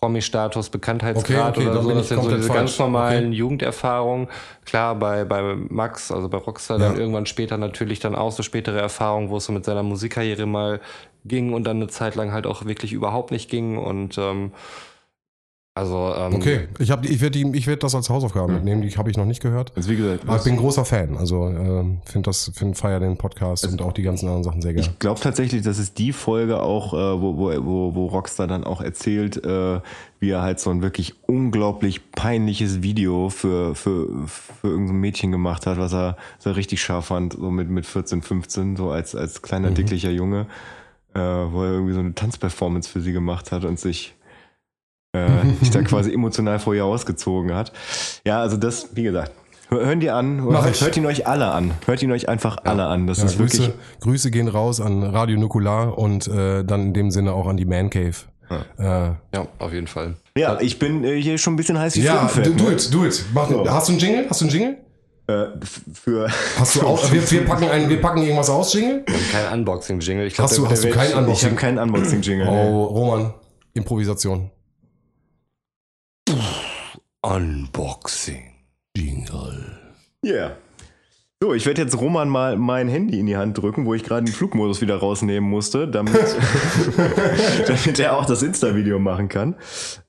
D: Promi-Status, Bekanntheitsgrad
A: Okay, okay,
D: oder so. Das sind so diese
A: falsch.
D: ganz normalen Jugenderfahrungen. Klar, bei, bei Max, also bei Rockstar,
A: Ja.
D: dann irgendwann später natürlich dann auch so spätere Erfahrungen, wo es so mit seiner Musikkarriere mal ging und dann eine Zeit lang halt auch wirklich überhaupt nicht ging. Und ähm, also ähm,
A: Okay, ich, hab ich werde werd das als Hausaufgabe mitnehmen, die habe ich noch nicht gehört.
C: Also wie gesagt,
A: Aber ich bin ein großer Fan, also ähm, finde das, finde feier den Podcast und auch die ganzen anderen Sachen sehr gerne.
C: Ich glaube tatsächlich, dass es die Folge auch, äh, wo, wo, wo, wo Rockstar dann auch erzählt, äh, wie er halt so ein wirklich unglaublich peinliches Video für, für, für irgendein Mädchen gemacht hat, was er so richtig scharf fand, so mit, mit 14, 15, so als, als kleiner, dicklicher Junge, äh, wo er irgendwie so eine Tanzperformance für sie gemacht hat und sich äh, sich da quasi emotional vor ihr ausgezogen hat. Ja, also das, wie gesagt, hör- hören die an, hört, hört ihn euch alle an. Hört ihn euch einfach alle an. Das
A: Ja,
C: ist wirklich.
A: Grüße, Grüße gehen raus an Radio Nukular und äh, dann in dem Sinne auch an die Man Cave. Äh,
D: ja, auf jeden Fall.
C: Ja, ich bin äh, hier schon ein bisschen heiß wie
A: ja, do, do
C: ne?
A: it, do it. Mach,
C: So.
A: Hast du einen Jingle? Hast du einen Jingle?
C: Äh, für
A: Hast du auch, wir, wir, packen einen, wir packen irgendwas aus, Jingle?
D: Kein Unboxing-Jingle. Ich
A: Hast du- hast du
D: wird-
A: kein
C: ich habe
A: Unboxing?
C: keinen Unboxing-Jingle.
A: Oh, Roman, Improvisation.
D: Unboxing.
A: Jingle.
C: Yeah. So, ich werde jetzt Roman mal mein Handy in die Hand drücken, wo ich gerade den Flugmodus wieder rausnehmen musste, damit, damit er auch das Insta-Video machen kann.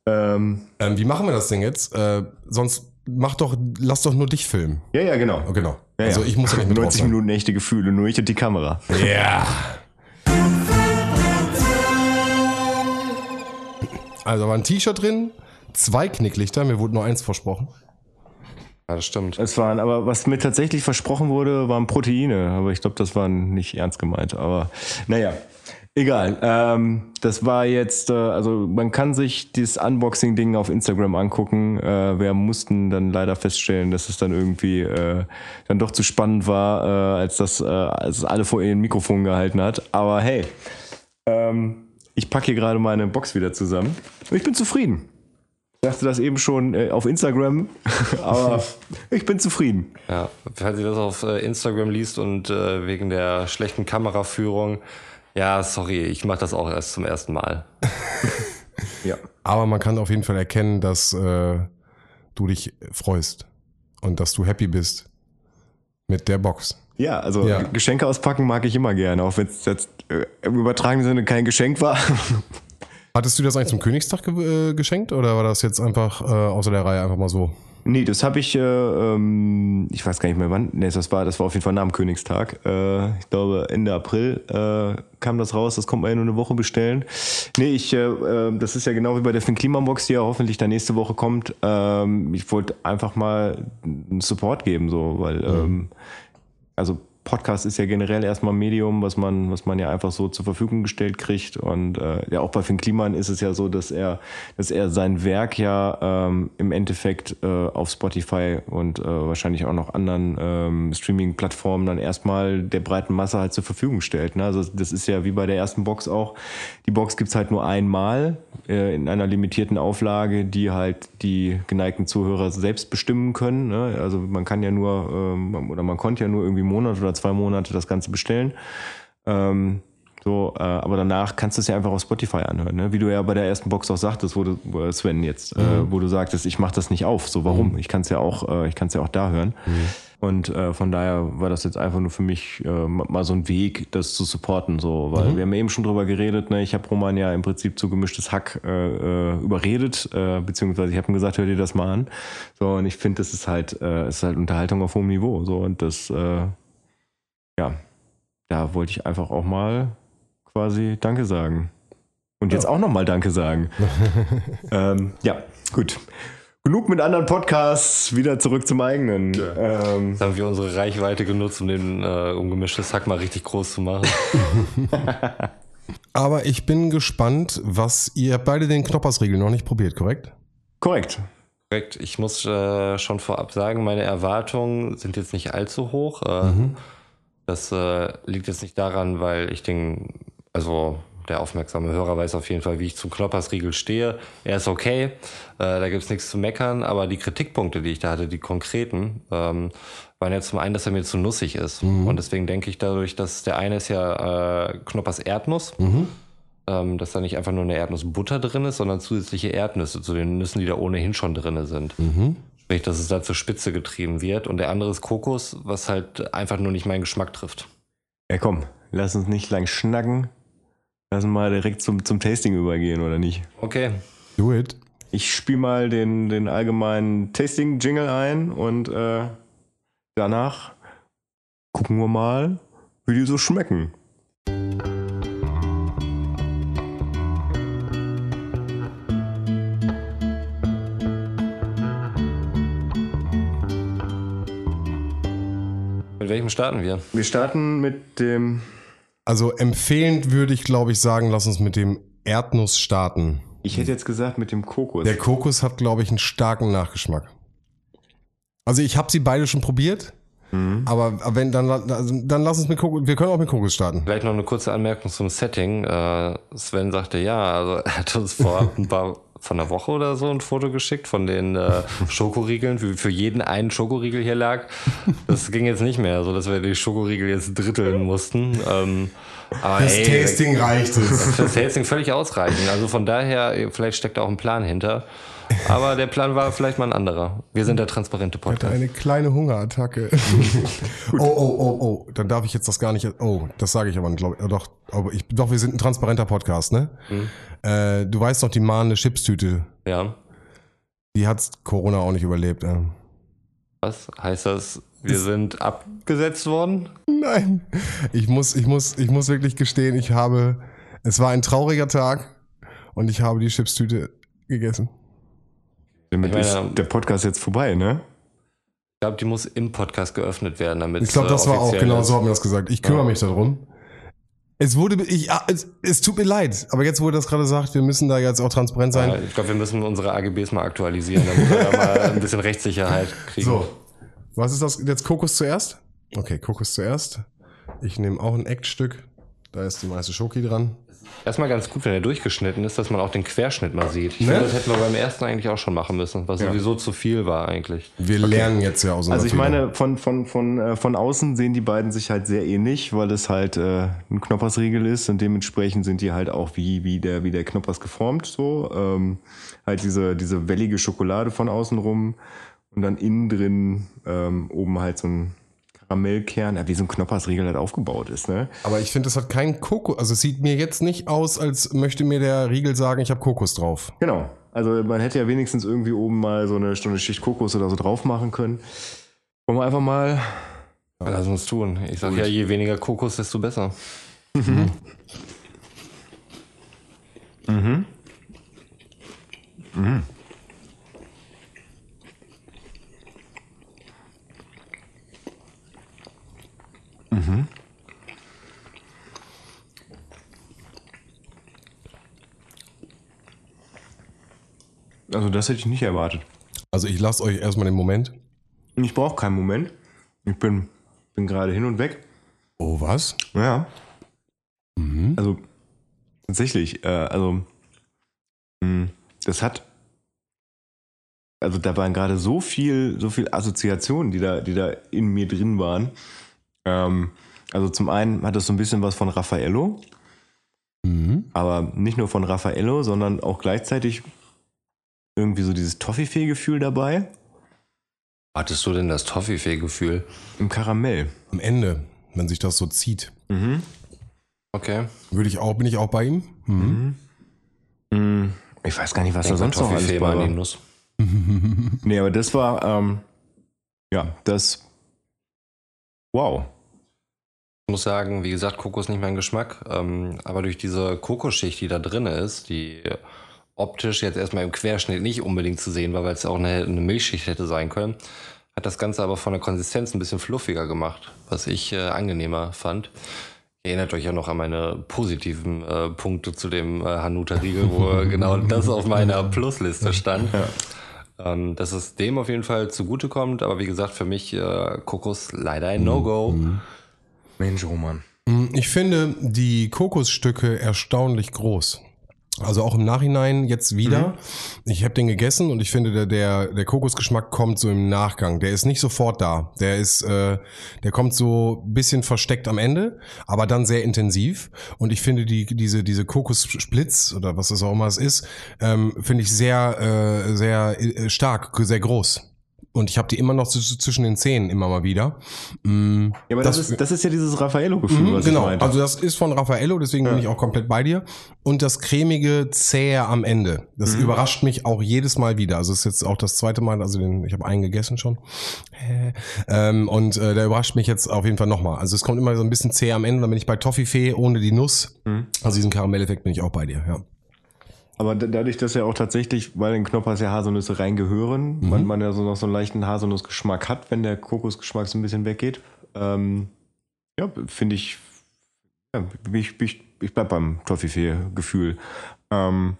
C: Ähm,
A: Ähm, wie machen wir das Ding jetzt? Äh, sonst mach doch, lass doch nur dich filmen.
C: ja, ja, genau.
A: Oh, genau.
C: Ja,
A: also ich muss ja nicht mit drauf
C: 90
A: sein.
C: Minuten echte Gefühle, nur ich und die Kamera.
A: Ja. Also war ein T-Shirt drin, zwei Knicklichter, mir wurde nur eins versprochen.
D: Ja, das stimmt.
C: Es waren, aber was mir tatsächlich versprochen wurde, waren Proteine. Aber ich glaube, das war nicht ernst gemeint. Aber naja, egal. Ähm, das war jetzt, äh, also man kann sich dieses Unboxing-Ding auf Instagram angucken. Äh, wir mussten dann leider feststellen, dass es dann irgendwie äh, dann doch zu spannend war, äh, als das, äh, als es alle vor ihren Mikrofon gehalten hat. Aber hey, ähm, ich packe hier gerade meine Box wieder zusammen. Und ich bin zufrieden. Ich dachte das eben schon äh, auf Instagram, aber ich bin zufrieden.
D: Ja, falls ihr das auf äh, Instagram liest und äh, wegen der schlechten Kameraführung, ja, sorry, ich mache das auch erst zum ersten Mal.
C: Ja.
A: Aber man kann auf jeden Fall erkennen, dass äh, du dich freust und dass du happy bist mit der Box.
C: Ja, also
A: Ja.
C: Geschenke auspacken mag ich immer gerne, auch wenn es jetzt äh, im übertragenen Sinne kein Geschenk war.
A: Hattest du das eigentlich zum Königstag ge äh, geschenkt oder war das jetzt einfach äh, außer der Reihe einfach mal so?
C: Nee, das habe ich, äh, ähm, ich weiß gar nicht mehr wann, nee, das war, das war auf jeden Fall nach dem Königstag. Äh, ich glaube Ende April äh, kam das raus, das kommt man ja nur eine Woche bestellen. Nee, ich, äh, äh, das ist ja genau wie bei der Finn Kliman-Box, die ja hoffentlich dann nächste Woche kommt. Ähm, ich wollte einfach mal einen Support geben, so, weil, ähm, also Podcast ist ja generell erstmal ein Medium, was man, was man ja einfach so zur Verfügung gestellt kriegt. Und äh, ja, auch bei Finn Kliman ist es ja so, dass er, dass er sein Werk ja ähm, im Endeffekt äh, auf Spotify und äh, wahrscheinlich auch noch anderen ähm, Streaming-Plattformen dann erstmal der breiten Masse halt zur Verfügung stellt. Ne? Also das ist ja wie bei der ersten Box auch. Die Box gibt's halt nur einmal äh, in einer limitierten Auflage, die halt die geneigten Zuhörer selbst bestimmen können. Ne? Also man kann ja nur, ähm, oder man konnte ja nur irgendwie einen Monat oder zwei Monate das Ganze bestellen. Ähm, so, äh, aber danach kannst du es ja einfach auf Spotify anhören, ne? wie du ja bei der ersten Box auch sagtest, wo du, wo Sven jetzt, äh, wo du sagtest, ich mache das nicht auf. So, warum? Ich kann es ja auch, äh, ich kann es ja auch da hören. Und äh, von daher war das jetzt einfach nur für mich äh, mal so ein Weg, das zu supporten. So, weil wir haben eben schon drüber geredet. Ne? Ich habe Roman ja im Prinzip zu gemischtes Hack äh, äh, überredet, äh, beziehungsweise ich habe ihm gesagt, hör dir das mal an. So und ich finde, das ist halt, äh, ist halt Unterhaltung auf hohem Niveau. So und das, äh, ja, da wollte ich einfach auch mal quasi Danke sagen. Und jetzt auch nochmal Danke sagen. ähm, ja, gut. Genug mit anderen Podcasts, wieder zurück zum eigenen. Ähm,
D: Jetzt haben wir unsere Reichweite genutzt, um den äh, um gemischtes Hack mal richtig groß zu machen.
A: Aber ich bin gespannt, was ihr beide den Knoppersriegel noch nicht probiert, korrekt?
C: korrekt.
D: Korrekt. Ich muss äh, schon vorab sagen, meine Erwartungen sind jetzt nicht allzu hoch. Äh, Das äh, liegt jetzt nicht daran, weil ich den, also der aufmerksame Hörer weiß auf jeden Fall, wie ich zum Knoppersriegel stehe. Er ist okay, äh, da gibt's nichts zu meckern, aber die Kritikpunkte, die ich da hatte, die konkreten, ähm, waren ja zum einen, dass er mir zu nussig ist. Und deswegen denke ich dadurch, dass der eine ist ja äh, Knoppers Erdnuss. Ähm, dass da nicht einfach nur eine Erdnussbutter drin ist, sondern zusätzliche Erdnüsse zu den Nüssen, die da ohnehin schon drin sind. Sprich, dass es da zur Spitze getrieben wird. Und der andere ist Kokos, was halt einfach nur nicht meinen Geschmack trifft.
C: Ja, komm, lass uns nicht lang schnacken. Lass uns mal direkt zum, zum Tasting übergehen, oder nicht?
D: Okay.
A: Do it.
C: Ich spiele mal den, den allgemeinen Tasting-Jingle ein und äh, danach gucken wir mal, wie die so schmecken.
D: Mit welchem starten wir?
C: Wir starten mit dem,
A: Also empfehlend würde ich, glaube ich, sagen, lass uns mit dem Erdnuss starten.
C: ich hätte jetzt gesagt, mit dem Kokos.
A: Der Kokos hat, glaube ich, einen starken Nachgeschmack. Also ich habe sie beide schon probiert, aber wenn dann, dann lass uns mit Kokos, wir können auch mit Kokos starten.
D: Vielleicht noch eine kurze Anmerkung zum Setting. Äh, Sven sagte ja, also er hat uns vor ein paar von einer Woche oder so ein Foto geschickt von den äh, Schokoriegeln, wie für jeden einen Schokoriegel hier lag. Das ging jetzt nicht mehr, so dass wir die Schokoriegel jetzt dritteln mussten. Ähm, aber ey,
A: reicht es.
D: das Tasting völlig ausreichend. Also von daher, vielleicht steckt da auch ein Plan hinter. Aber der Plan war vielleicht mal ein anderer. Wir sind der transparente
A: Ich hatte
D: Podcast.
A: eine kleine Hungerattacke. oh, oh, oh, oh. Dann darf ich jetzt das gar nicht. Oh, das sage ich aber, glaube ich. Doch, aber ich, doch, wir sind ein transparenter Podcast, ne? Äh, du weißt doch, die mahnende Chipstüte,
D: Ja.
A: die hat Corona auch nicht überlebt. Äh.
D: Was heißt das? Wir sind abgesetzt worden?
A: Nein. Ich muss, ich muss, ich muss wirklich gestehen, ich habe. Es war ein trauriger Tag und ich habe die Chipstüte gegessen.
C: Damit
D: meine,
C: ist der Podcast jetzt vorbei, ne?
D: Ich glaube, die muss im Podcast geöffnet werden, damit
A: Ich glaube,
D: es, äh,
A: das war auch, genau
D: ist.
A: so hat mir das gesagt. Ich kümmere
D: Ja.
A: mich darum. Es wurde, ich, ah, es, es tut mir leid, aber jetzt, wo ihr das gerade sagt, wir müssen da jetzt auch transparent sein.
D: Ja, ich glaube, wir müssen unsere AGBs mal aktualisieren, damit wir da mal ein bisschen Rechtssicherheit kriegen.
A: So. Was ist das? Jetzt Kokos zuerst? Okay, Kokos zuerst. Ich nehme auch ein Eckstück. Da ist die meiste Schoki dran.
D: Erstmal ganz gut, wenn er durchgeschnitten ist, dass man auch den Querschnitt mal sieht. Ich
A: Ne?
D: finde, das hätten wir beim ersten eigentlich auch schon machen müssen, was sowieso zu viel war eigentlich.
A: Wir lernen jetzt ja aus
C: Also ich meine, von, von, von, äh, von außen sehen die beiden sich halt sehr ähnlich, weil es halt äh, ein Knoppersriegel ist und dementsprechend sind die halt auch wie, wie, der, wie der Knoppers geformt. So. Ähm, halt diese, diese wellige Schokolade von außen rum und dann innen drin ähm, oben halt so ein Karamellkern, wie so ein Knoppersriegel halt aufgebaut ist. Ne?
A: Aber ich finde, es hat kein Kokos. Also es sieht mir jetzt nicht aus, als möchte mir der Riegel sagen, ich habe Kokos drauf.
C: Genau. Also man hätte ja wenigstens irgendwie oben mal so eine Stunde Schicht Kokos oder so drauf machen können. Wollen wir einfach mal.
D: Ja, lass uns tun. Ich sag ja, je weniger Kokos, desto besser.
C: Mhm. Mhm. Mhm. Also das hätte ich nicht erwartet.
A: Also ich lasse euch erstmal den Moment.
C: Ich brauche keinen Moment. Ich bin, bin gerade hin und weg.
A: Oh, was?
C: Ja. Also tatsächlich, äh, also mh, das hat, also da waren gerade so viel, so viel Assoziationen, die da, die da in mir drin waren. Ähm, also zum einen hat es so ein bisschen was von Raffaello,
A: Mhm.
C: aber nicht nur von Raffaello, sondern auch gleichzeitig irgendwie so dieses Toffifee-Gefühl dabei
D: Hattest du denn das Toffifee-Gefühl?
C: im Karamell.
A: Am Ende, wenn sich das so zieht,
C: Mhm.
D: Okay.
A: würde ich auch, bin ich auch bei ihm. Mhm.
C: Mm, Ich weiß gar nicht, was da sonst noch alles bei war.
D: Nuss.
C: Nee, aber das war, ähm, ja, das, wow.
D: Ich muss sagen, wie gesagt, Kokos nicht mein Geschmack. Ähm, aber durch diese Kokosschicht, die da drin ist, die optisch jetzt erstmal im Querschnitt nicht unbedingt zu sehen war, weil es auch eine, eine Milchschicht hätte sein können, hat das Ganze aber von der Konsistenz ein bisschen fluffiger gemacht, was ich äh, angenehmer fand. Ihr erinnert euch ja noch an meine positiven äh, Punkte zu dem äh, Hanuta-Riegel, wo genau das auf meiner Plusliste stand. Ähm, dass es dem auf jeden Fall zugutekommt, aber wie gesagt, für mich äh, Kokos leider ein No-Go.
C: Mensch, Roman.
A: Mm, Ich finde die Kokosstücke erstaunlich groß. Also auch im Nachhinein jetzt wieder. Ich habe den gegessen und ich finde, der, der, der Kokosgeschmack kommt so im Nachgang. Der ist nicht sofort da. Der ist, äh, der kommt so ein bisschen versteckt am Ende, aber dann sehr intensiv. Und ich finde die, diese, diese Kokossplitz oder was das auch immer es ist, ähm, finde ich sehr, äh, sehr äh, stark, sehr groß. Und ich habe die immer noch zwischen den Zähnen immer mal wieder. Mm,
C: Ja, aber das, ist, das ist ja dieses Raffaello-Gefühl,
A: Mhm,
C: was
A: genau,
C: ich meinte.
A: also das ist von Raffaello, deswegen bin ich auch komplett bei dir. Und das cremige, zähe am Ende. Das
C: Mhm.
A: überrascht mich auch jedes Mal wieder. Also es ist jetzt auch das zweite Mal, also den, ich habe einen gegessen schon. Äh, Ähm, und äh, der überrascht mich jetzt auf jeden Fall nochmal. Also es kommt immer so ein bisschen zäh am Ende, dann bin ich bei Toffifee ohne die Nuss.
C: Mhm.
A: Also diesen Karamelleffekt bin ich auch bei dir, ja.
C: Aber da- dadurch, dass ja auch tatsächlich, weil in Knoppers ja Haselnüsse reingehören, man, man ja so noch so einen leichten Haselnussgeschmack hat, wenn der Kokosgeschmack so ein bisschen weggeht, ähm, ja, finde ich, ja, ich, ich, ich bleib beim Toffifee-Gefühl. Ähm,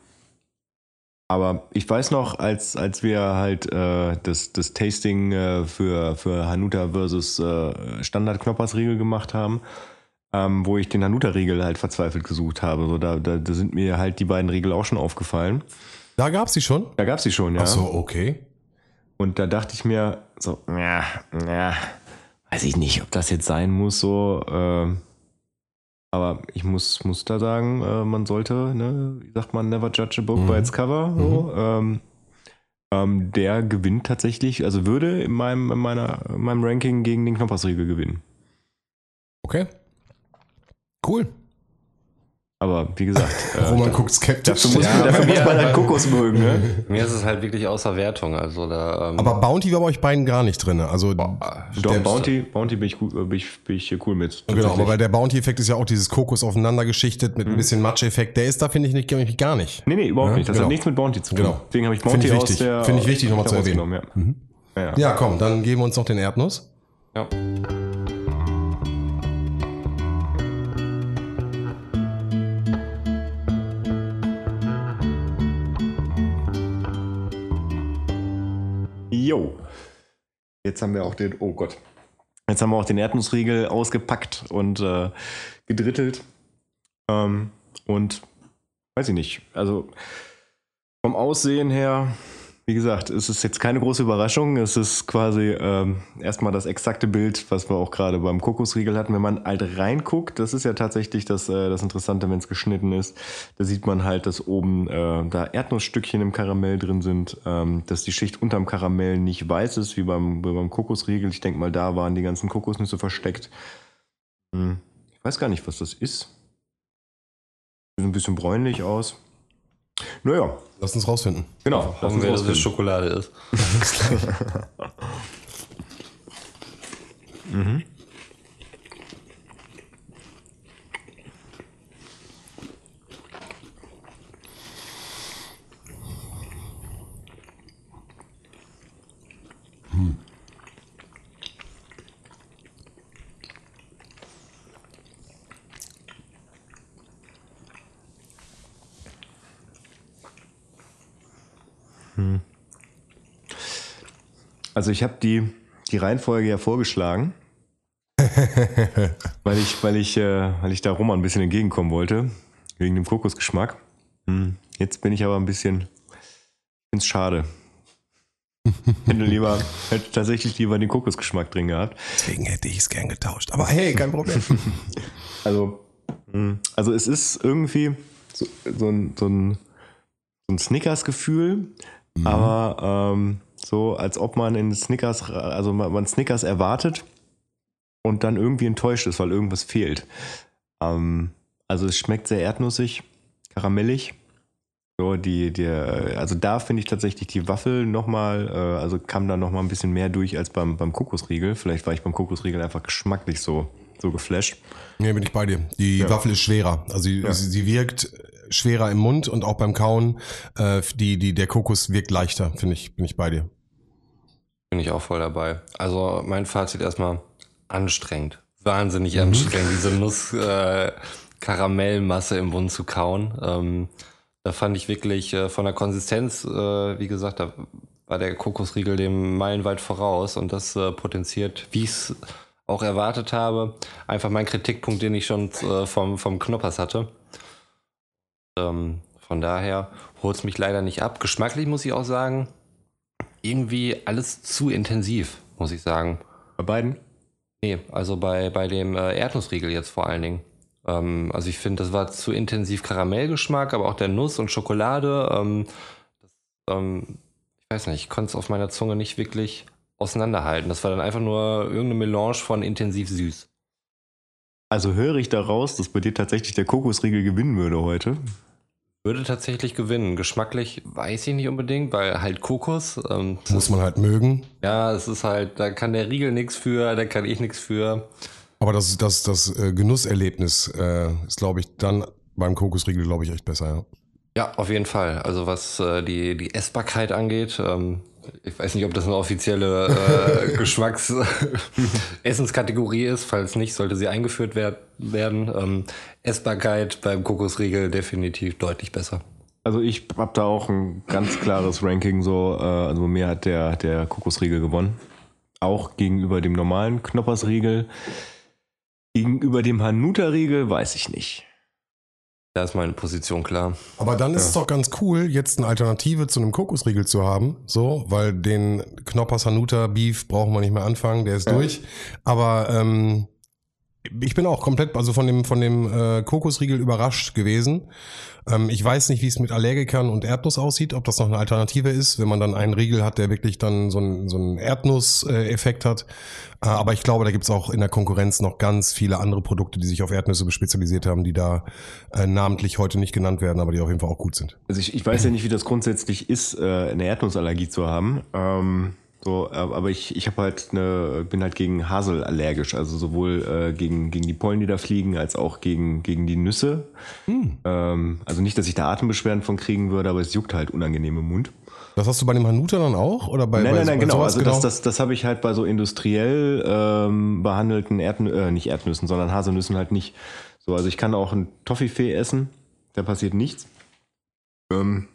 C: aber ich weiß noch, als, als wir halt äh, das, das Tasting äh, für, für Hanuta versus äh, Standard-Knoppers-Riegel gemacht haben, ähm, wo ich den Hanuta-Riegel halt verzweifelt gesucht habe. So, da, da, da sind mir halt die beiden Riegel auch schon aufgefallen.
A: Da gab's die schon?
C: Da gab's die schon, ja.
A: Ach so, okay.
C: Und da dachte ich mir so, ja, ja, weiß ich nicht, ob das jetzt sein muss, so. ähm, aber ich muss, muss da sagen, äh, man sollte, ne, wie sagt man, never judge a book by its cover. So, ähm, ähm, der gewinnt tatsächlich, also würde in meinem, in meiner, in meinem Ranking gegen den Knoppersriegel gewinnen.
A: Okay. Cool.
C: Aber wie gesagt, äh,
A: Roman guckt skeptisch.
C: dafür muss,
D: Ja,
C: dafür muss man halt Kokos mögen, ne?
D: Mir ist es halt wirklich außer Wertung. Also da, ähm,
A: Aber Bounty war bei euch beiden gar nicht drin. Also
C: Doch,
A: der-
C: Bounty, Bounty bin ich, gut, bin ich, bin ich cool mit.
A: Genau, aber der Bounty-Effekt ist ja auch dieses Kokos aufeinander geschichtet mit ein bisschen Matsch-Effekt. Der ist da, finde ich, nicht, gar nicht.
C: Nee, nee, überhaupt
A: Ja,
C: nicht. Das
A: genau.
C: hat nichts mit Bounty zu tun.
A: Genau.
C: Deswegen habe ich
A: Finde
C: Bounty
A: ich
C: aus
A: wichtig.
C: der.
A: Finde ich wichtig, nochmal zu erwähnen.
C: Ja. Ja, ja.
A: Ja, komm, dann geben wir uns noch den Erdnuss.
D: ja.
C: Jo. Jetzt haben wir auch den. Oh Gott. Jetzt haben wir auch den Erdnussriegel ausgepackt und äh, gedrittelt. Ähm, und weiß ich nicht. Also vom Aussehen her, wie gesagt, es ist jetzt keine große Überraschung. Es ist quasi ähm, erstmal das exakte Bild, was wir auch gerade beim Kokosriegel hatten. Wenn man halt reinguckt, das ist ja tatsächlich das, äh, das Interessante, wenn es geschnitten ist. Da sieht man halt, dass oben äh, da Erdnussstückchen im Karamell drin sind, ähm, dass die Schicht unterm Karamell nicht weiß ist, wie beim, wie beim Kokosriegel. Ich denke mal, da waren die ganzen Kokosnüsse versteckt. Hm. Ich weiß gar nicht, was das ist. Sieht ein bisschen bräunlich aus. Naja,
A: Lass uns rausfinden.
C: genau. lass
D: Hoffen
C: uns
D: wir, dass es
C: rausfinden.
D: Schokolade ist.
C: Also ich habe die, die Reihenfolge ja vorgeschlagen, weil ich, weil ich, äh, weil ich da Roman ein bisschen entgegenkommen wollte, wegen dem Kokosgeschmack. Hm. Jetzt bin ich aber ein bisschen, finde es schade. hätte lieber, hätte tatsächlich lieber den Kokosgeschmack drin gehabt.
A: Deswegen hätte ich es gern getauscht. Aber hey, kein Problem.
C: Also, mh, also es ist irgendwie so, so ein, so ein, so ein Snickers-Gefühl, aber ähm, so, als ob man in Snickers, also man, man Snickers erwartet und dann irgendwie enttäuscht ist, weil irgendwas fehlt. Ähm, also es schmeckt sehr erdnussig, karamellig. So, die, die, also da finde ich tatsächlich die Waffel nochmal, äh, also kam da nochmal ein bisschen mehr durch als beim, beim Kokosriegel. Vielleicht war ich beim Kokosriegel einfach geschmacklich so, so geflasht.
A: Nee, bin ich bei dir. Die Waffel ist schwerer. Also sie, sie, sie wirkt schwerer im Mund und auch beim Kauen. Äh, die, die, der Kokos wirkt leichter, finde ich, bin ich bei dir.
D: Bin ich auch voll dabei. Also mein Fazit erstmal anstrengend. Wahnsinnig anstrengend, diese Nuss äh, Karamellmasse im Mund zu kauen. Ähm, da fand ich wirklich äh, von der Konsistenz, äh, wie gesagt, da war der Kokosriegel dem meilenweit voraus und das äh, potenziert, wie ich es auch erwartet habe, einfach mein Kritikpunkt, den ich schon äh, vom, vom Knoppers hatte. Ähm, von daher holt es mich leider nicht ab. Geschmacklich muss ich auch sagen, irgendwie alles zu intensiv, muss ich sagen.
C: Bei beiden?
D: Nee, also bei, bei dem äh, Erdnussriegel jetzt vor allen Dingen. Ähm, also ich finde, das war zu intensiv Karamellgeschmack, aber auch der Nuss und Schokolade. Ähm, das, ähm, ich weiß nicht, ich konnte es auf meiner Zunge nicht wirklich auseinanderhalten. Das war dann einfach nur irgendeine Melange von intensiv süß.
C: Also höre ich daraus, dass bei dir tatsächlich der Kokosriegel gewinnen würde heute.
D: Würde tatsächlich gewinnen. Geschmacklich weiß ich nicht unbedingt, weil halt Kokos. Ähm, das
A: Muss man halt mögen.
D: Ja, es ist halt, da kann der Riegel nichts für, da kann ich nichts für.
A: Aber das, das, das äh, Genusserlebnis äh, ist, glaube ich, dann beim Kokosriegel, glaube ich, echt besser, ja.
D: Ja, auf jeden Fall. Also was äh, die, die Essbarkeit angeht, ähm, ich weiß nicht, ob das eine offizielle äh, Geschmacks-Essenskategorie ist. Falls nicht, sollte sie eingeführt werd werden. Ähm, Essbarkeit beim Kokosriegel definitiv deutlich besser.
C: Also ich habe da auch ein ganz klares Ranking so. Äh, also mir hat der, der Kokosriegel gewonnen. Auch gegenüber dem normalen Knoppersriegel. Gegenüber dem Hanuta-Riegel weiß ich nicht.
D: Da ist meine Position klar.
A: Aber dann ist es doch ganz cool, jetzt eine Alternative zu einem Kokosriegel zu haben, so, weil den Knoppers Hanuta Beef brauchen wir nicht mehr anfangen, der ist durch. Aber ähm, ich bin auch komplett, also von dem von dem äh, Kokosriegel überrascht gewesen. Ähm, ich weiß nicht, wie es mit Allergikern und Erdnuss aussieht, ob das noch eine Alternative ist, wenn man dann einen Riegel hat, der wirklich dann so einen so einen Erdnuss-Effekt hat. Äh, aber ich glaube, da gibt's auch in der Konkurrenz noch ganz viele andere Produkte, die sich auf Erdnüsse spezialisiert haben, die da äh, namentlich heute nicht genannt werden, aber die auf jeden Fall auch gut sind.
C: Also ich, ich weiß ja nicht, wie das grundsätzlich ist, äh, eine Erdnussallergie zu haben. Ähm, so, äh, aber ich, ich habe halt eine, bin halt gegen Hasel allergisch, also sowohl äh, gegen, gegen die Pollen, die da fliegen, als auch gegen, gegen die Nüsse. Ähm, also nicht, dass ich da Atembeschwerden von kriegen würde, aber es juckt halt unangenehm im Mund.
A: Das hast du bei dem Hanuta dann auch? Oder bei,
C: Nein,
A: bei,
C: nein, nein,
A: bei
C: genau. Also das, das, das habe ich halt bei so industriell ähm, behandelten Erdnü äh, nicht Erdnüssen, sondern Haselnüssen halt nicht. So, also ich kann auch ein Toffifee essen, da passiert nichts. Ähm,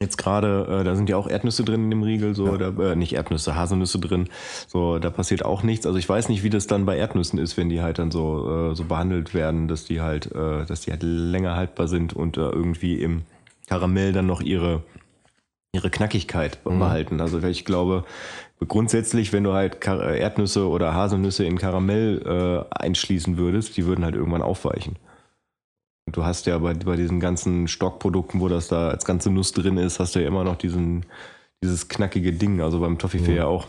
C: jetzt gerade, äh, da sind ja auch Erdnüsse drin in dem Riegel, so, da, äh, nicht Erdnüsse, Haselnüsse drin. So, da passiert auch nichts. Also ich weiß nicht, wie das dann bei Erdnüssen ist, wenn die halt dann so, äh, so behandelt werden, dass die halt, äh, dass die halt länger haltbar sind und äh, irgendwie im Karamell dann noch ihre ihre Knackigkeit behalten. Also ich glaube, grundsätzlich, wenn du halt äh, Erdnüsse oder Haselnüsse in Karamell äh, einschließen würdest, die würden halt irgendwann aufweichen. Du hast ja bei, bei diesen ganzen Stockprodukten, wo das da als ganze Nuss drin ist, hast du ja immer noch diesen, dieses knackige Ding, also beim Toffifee ja auch.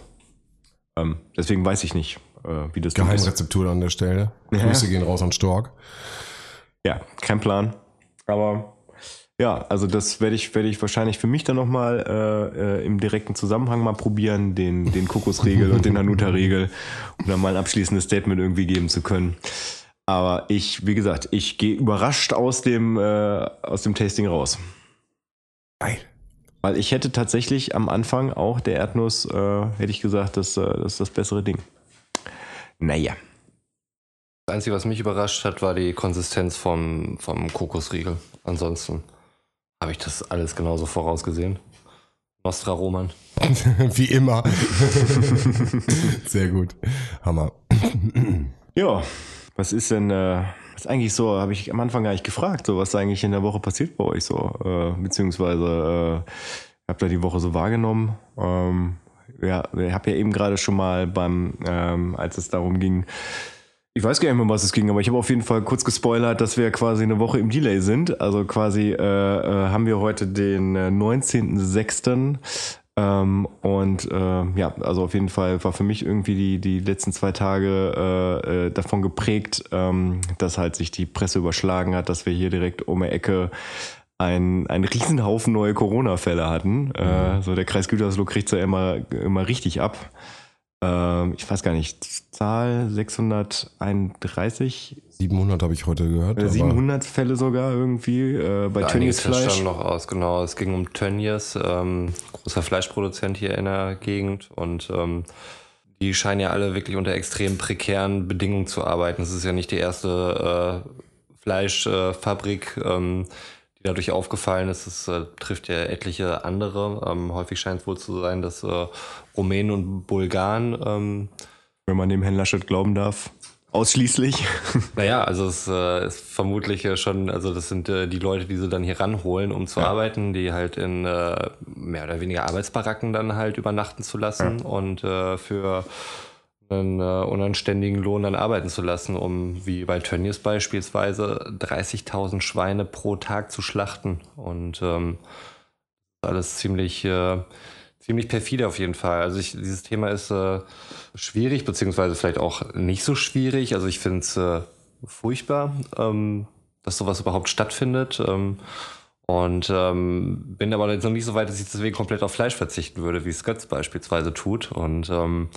C: Ähm, deswegen weiß ich nicht, äh, wie das.
A: Geheimrezeptur an der Stelle.
C: Ja.
A: Grüße gehen raus an Stork.
C: Ja, kein Plan. Aber ja, also das werde ich, werde ich wahrscheinlich für mich dann nochmal äh, äh, im direkten Zusammenhang mal probieren, den, den Kokosriegel und den Hanuta-Riegel, um dann mal ein abschließendes Statement irgendwie geben zu können. Aber ich, wie gesagt, ich gehe überrascht aus dem, äh, aus dem Tasting raus.
A: Geil.
C: Weil ich hätte tatsächlich am Anfang auch der Erdnuss, äh, hätte ich gesagt, das, äh, das ist das bessere Ding. Naja.
D: Das Einzige, was mich überrascht hat, war die Konsistenz vom, vom Kokosriegel. Ansonsten habe ich das alles genauso vorausgesehen. Nostra Roman.
A: Wie immer. Sehr gut. Hammer.
C: Ja, was ist denn, äh, was eigentlich so, habe ich am Anfang gar nicht gefragt, so was eigentlich in der Woche passiert bei euch so, äh, beziehungsweise äh, habt ihr die Woche so wahrgenommen? Ähm, ja, ich habe ja eben gerade schon mal beim, ähm, als es darum ging, ich weiß gar nicht mehr, um was es ging, aber ich habe auf jeden Fall kurz gespoilert, dass wir quasi eine Woche im Delay sind. Also quasi äh, äh, haben wir heute den äh, 19.06. Ähm, und äh, ja, also auf jeden Fall war für mich irgendwie die, die letzten zwei Tage äh, äh, davon geprägt, ähm, dass halt sich die Presse überschlagen hat, dass wir hier direkt um die Ecke ein, einen Riesenhaufen neue Corona-Fälle hatten. Mhm. so der Kreis Gütersloh kriegt ja immer, immer richtig ab ähm, ich weiß gar nicht, Zahl 631.
A: 700 habe ich heute gehört.
C: Äh, 700 Fälle sogar irgendwie äh, bei Tönnies Fleisch.
D: stand noch aus, genau. Es ging um Tönnies, ähm, großer Fleischproduzent hier in der Gegend und ähm, die scheinen ja alle wirklich unter extrem prekären Bedingungen zu arbeiten. Es ist ja nicht die erste äh, Fleischfabrik, ähm, die dadurch aufgefallen ist. Es äh, trifft ja etliche andere. Ähm, häufig scheint es wohl zu sein, dass äh, Rumänen und Bulgaren. Ähm,
C: Wenn man dem Herrn Laschet glauben darf. Ausschließlich.
D: Naja, also es äh, ist vermutlich schon, also das sind äh, die Leute, die sie dann hier ranholen, um zu ja. arbeiten, die halt in äh, mehr oder weniger Arbeitsbaracken dann halt übernachten zu lassen ja. und äh, für einen äh, unanständigen Lohn dann arbeiten zu lassen, um wie bei Tönnies beispielsweise 30.000 Schweine pro Tag zu schlachten. Und ähm, alles ziemlich, äh, ziemlich perfide auf jeden Fall. Also ich, dieses Thema ist äh, schwierig, beziehungsweise vielleicht auch nicht so schwierig. Also ich finde es äh, furchtbar, ähm, dass sowas überhaupt stattfindet. Ähm, und ähm, bin aber jetzt noch nicht so weit, dass ich deswegen komplett auf Fleisch verzichten würde, wie es Götz beispielsweise tut. Und ähm,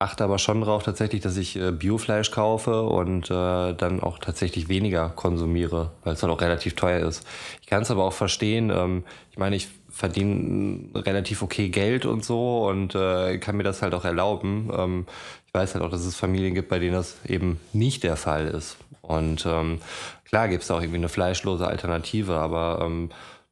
D: achte aber schon darauf tatsächlich, dass ich äh, Biofleisch kaufe und äh, dann auch tatsächlich weniger konsumiere, weil es dann auch relativ teuer ist. Ich kann es aber auch verstehen. Ähm, ich meine, ich verdiene relativ okay Geld und so und äh, kann mir das halt auch erlauben. Ähm, ich weiß halt auch, dass es Familien gibt, bei denen das eben nicht der Fall ist. Und ähm, klar gibt es auch irgendwie eine fleischlose Alternative, aber ähm,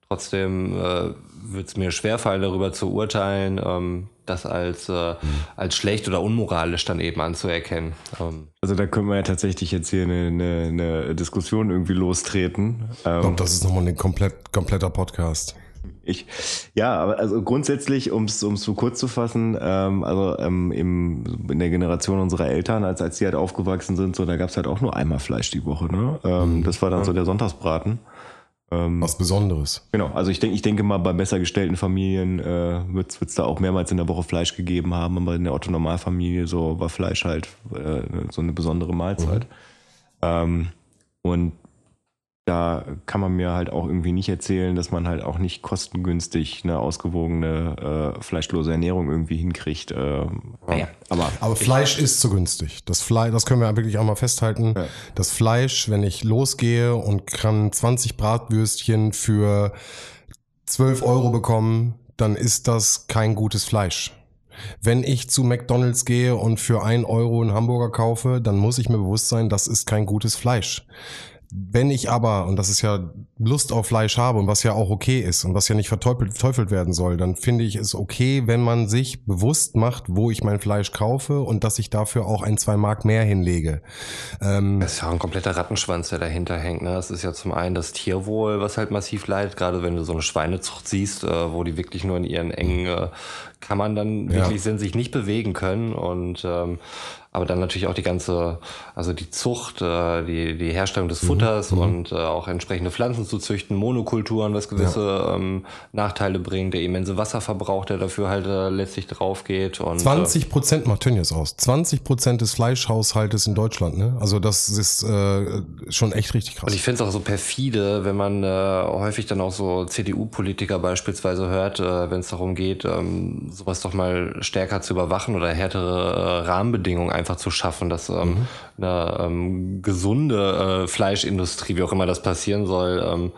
D: trotzdem äh, wird es mir schwerfallen, darüber zu urteilen, ähm, das als, äh, als schlecht oder unmoralisch dann eben anzuerkennen.
C: Ähm. Also da können wir ja tatsächlich jetzt hier eine, eine, eine Diskussion irgendwie lostreten.
A: Ich glaube, das ist nochmal ein komplett, kompletter Podcast.
C: Ich, ja, aber also grundsätzlich, um es so kurz zu fassen, ähm, also ähm, im, in der Generation unserer Eltern, als, als die halt aufgewachsen sind, so da gab es halt auch nur einmal Fleisch die Woche. Ne? Ähm, mhm. Das war dann so der Sonntagsbraten.
A: Ähm, Was Besonderes.
C: Genau, also ich denke, ich denke mal, bei besser gestellten Familien äh, wird es da auch mehrmals in der Woche Fleisch gegeben haben, aber in der Otto-Normalfamilie so war Fleisch halt äh, so eine besondere Mahlzeit. Mhm. Ähm, und da kann man mir halt auch irgendwie nicht erzählen, dass man halt auch nicht kostengünstig eine ausgewogene äh, fleischlose Ernährung irgendwie hinkriegt. Äh,
A: ja. aber, aber Fleisch ist zu günstig. Das Fleisch, das können wir wirklich auch mal festhalten. Ja. Das Fleisch, wenn ich losgehe und kann 20 Bratwürstchen für 12 Euro bekommen, dann ist das kein gutes Fleisch. Wenn ich zu McDonalds gehe und für ein Euro einen Hamburger kaufe, dann muss ich mir bewusst sein, das ist kein gutes Fleisch. Wenn ich aber, und das ist ja Lust auf Fleisch habe und was ja auch okay ist und was ja nicht verteufelt werden soll, dann finde ich es okay, wenn man sich bewusst macht, wo ich mein Fleisch kaufe und dass ich dafür auch ein, zwei Mark mehr hinlege.
D: Ähm das ist ja ein kompletter Rattenschwanz, der dahinter hängt. Ne? Das ist ja zum einen das Tierwohl, was halt massiv leidet, gerade wenn du so eine Schweinezucht siehst, äh, wo die wirklich nur in ihren engen äh, Kammern dann wirklich ja. sind, sich nicht bewegen können und ähm, aber dann natürlich auch die ganze, also die Zucht, äh, die, die Herstellung des Futters mhm. und äh, auch entsprechende Pflanzen zu züchten, Monokulturen, was gewisse ja. ähm, Nachteile bringt, der immense Wasserverbrauch, der dafür halt äh, letztlich drauf geht. Und,
A: 20 Prozent macht Tönnies aus. 20 Prozent des Fleischhaushaltes in Deutschland, ne? Also das ist äh, schon echt richtig krass.
D: Und ich finde es auch so perfide, wenn man äh, häufig dann auch so CDU-Politiker beispielsweise hört, äh, wenn es darum geht, ähm, sowas doch mal stärker zu überwachen oder härtere äh, Rahmenbedingungen einfach zu schaffen, dass ähm, mhm. eine ähm, gesunde äh, Fleischindustrie, wie auch immer das passieren soll, ähm,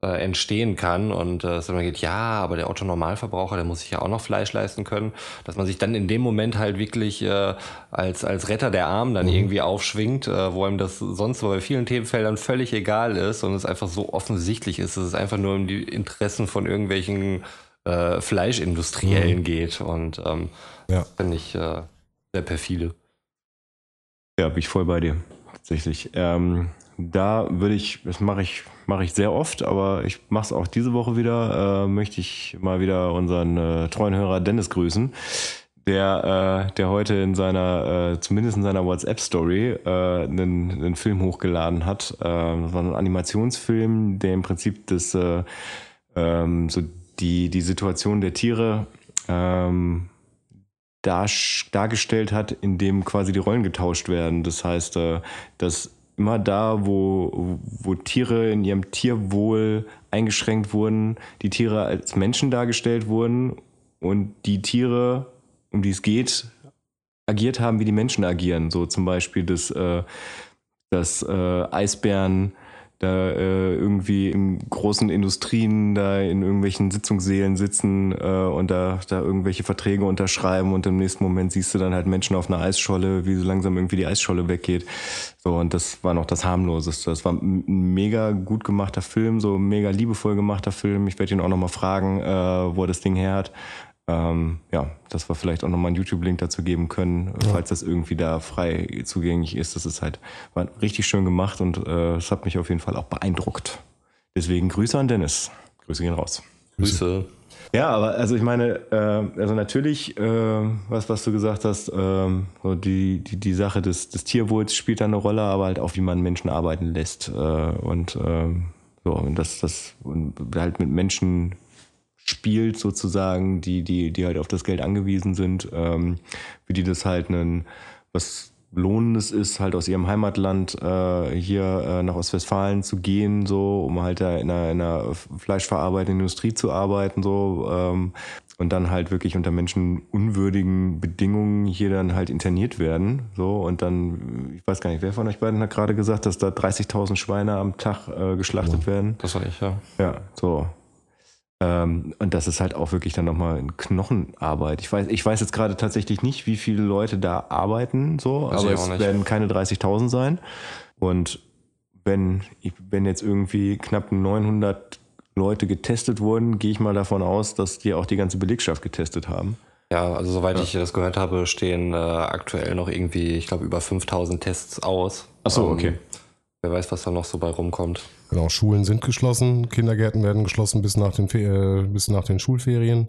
D: äh, entstehen kann und äh, dass man geht, ja, aber der Otto Normalverbraucher, der muss sich ja auch noch Fleisch leisten können, dass man sich dann in dem Moment halt wirklich äh, als als Retter der Armen dann mhm. irgendwie aufschwingt, äh, wo einem das sonst bei vielen Themenfeldern völlig egal ist und es einfach so offensichtlich ist, dass es einfach nur um die Interessen von irgendwelchen äh, Fleischindustriellen mhm. geht und ähm, ja. finde ich äh, sehr perfide.
C: Ja, bin ich voll bei dir, tatsächlich. Ähm, da würde ich, das mache ich, mache ich sehr oft, aber ich mache es auch diese Woche wieder, äh, möchte ich mal wieder unseren äh, treuen Hörer Dennis grüßen, der, äh, der heute in seiner, äh, zumindest in seiner WhatsApp-Story, äh, einen, einen Film hochgeladen hat. Äh, das war ein Animationsfilm, der im Prinzip das, äh, ähm, so die, die Situation der Tiere ähm, dar, dargestellt hat, in dem quasi die Rollen getauscht werden. Das heißt, äh, dass immer da, wo, wo Tiere in ihrem Tierwohl eingeschränkt wurden, die Tiere als Menschen dargestellt wurden und die Tiere, um die es geht, agiert haben, wie die Menschen agieren. So zum Beispiel, dass, äh, dass äh, Eisbären da äh, irgendwie in großen Industrien da in irgendwelchen Sitzungssälen sitzen äh, und da, da irgendwelche Verträge unterschreiben und im nächsten Moment siehst du dann halt Menschen auf einer Eisscholle, wie so langsam irgendwie die Eisscholle weggeht. So, und das war noch das harmloseste. Das war ein mega gut gemachter Film, so mega liebevoll gemachter Film. Ich werde ihn auch nochmal fragen, äh, wo er das Ding her hat. Ähm, ja, dass wir vielleicht auch nochmal einen YouTube-Link dazu geben können, ja. falls das irgendwie da frei zugänglich ist. Das ist halt war richtig schön gemacht und äh, es äh, hat mich auf jeden Fall auch beeindruckt. Deswegen Grüße an Dennis. Grüße gehen raus.
D: Grüße.
C: Ja, aber also ich meine, äh, also natürlich, äh, was, was du gesagt hast, äh, so die, die, die Sache des, des Tierwohls spielt da eine Rolle, aber halt auch, wie man Menschen arbeiten lässt. Äh, und äh, so, und das, das und halt mit Menschen spielt, sozusagen, die, die, die halt auf das Geld angewiesen sind, ähm, für die das halt ein was Lohnendes ist, halt aus ihrem Heimatland äh, hier äh, nach Ostwestfalen zu gehen, so, um halt da in einer, in einer fleischverarbeitenden Industrie zu arbeiten, so, ähm, und dann halt wirklich unter menschenunwürdigen Bedingungen hier dann halt interniert werden, so, und dann, ich weiß gar nicht, wer von euch beiden hat gerade gesagt, dass da 30.000 Schweine am Tag äh, geschlachtet ja, werden?
D: Das war ich, ja.
C: Ja, so, ähm, und das ist halt auch wirklich dann nochmal Knochenarbeit. Ich weiß, ich weiß jetzt gerade tatsächlich nicht, wie viele Leute da arbeiten, so, weiß aber es nicht. werden keine 30.000 sein. Und wenn, wenn jetzt irgendwie knapp 900 Leute getestet wurden, gehe ich mal davon aus, dass die auch die ganze Belegschaft getestet haben.
D: Ja, also soweit ja. ich das gehört habe, stehen äh, aktuell noch irgendwie, ich glaube, über 5000 Tests aus.
C: Ach so, ähm, okay.
D: Wer weiß, was da noch so bei rumkommt.
A: Genau, Schulen sind geschlossen, Kindergärten werden geschlossen bis nach den, äh, bis nach den Schulferien.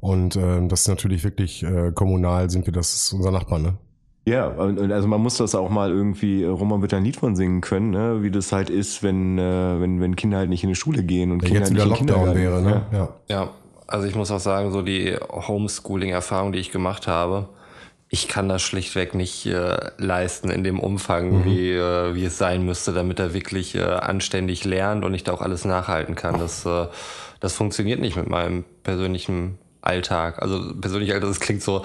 A: Und äh, das ist natürlich wirklich äh, kommunal, sind wir, das ist unser Nachbar, ne?
C: Ja, also man muss das auch mal irgendwie, äh, Roman wird ein Lied von singen können, ne? wie das halt ist, wenn, äh, wenn, wenn Kinder halt nicht in die Schule gehen und
A: ja,
C: Kinder
A: jetzt wieder
C: nicht
A: Lockdown wäre, ne?
D: Ja. ja, also ich muss auch sagen, so die Homeschooling-Erfahrung, die ich gemacht habe, ich kann das schlichtweg nicht äh, leisten in dem Umfang, mhm. wie, äh, wie es sein müsste, damit er wirklich äh, anständig lernt und ich da auch alles nachhalten kann. Das, äh, das funktioniert nicht mit meinem persönlichen Alltag. Also persönlich Alltag, das klingt so,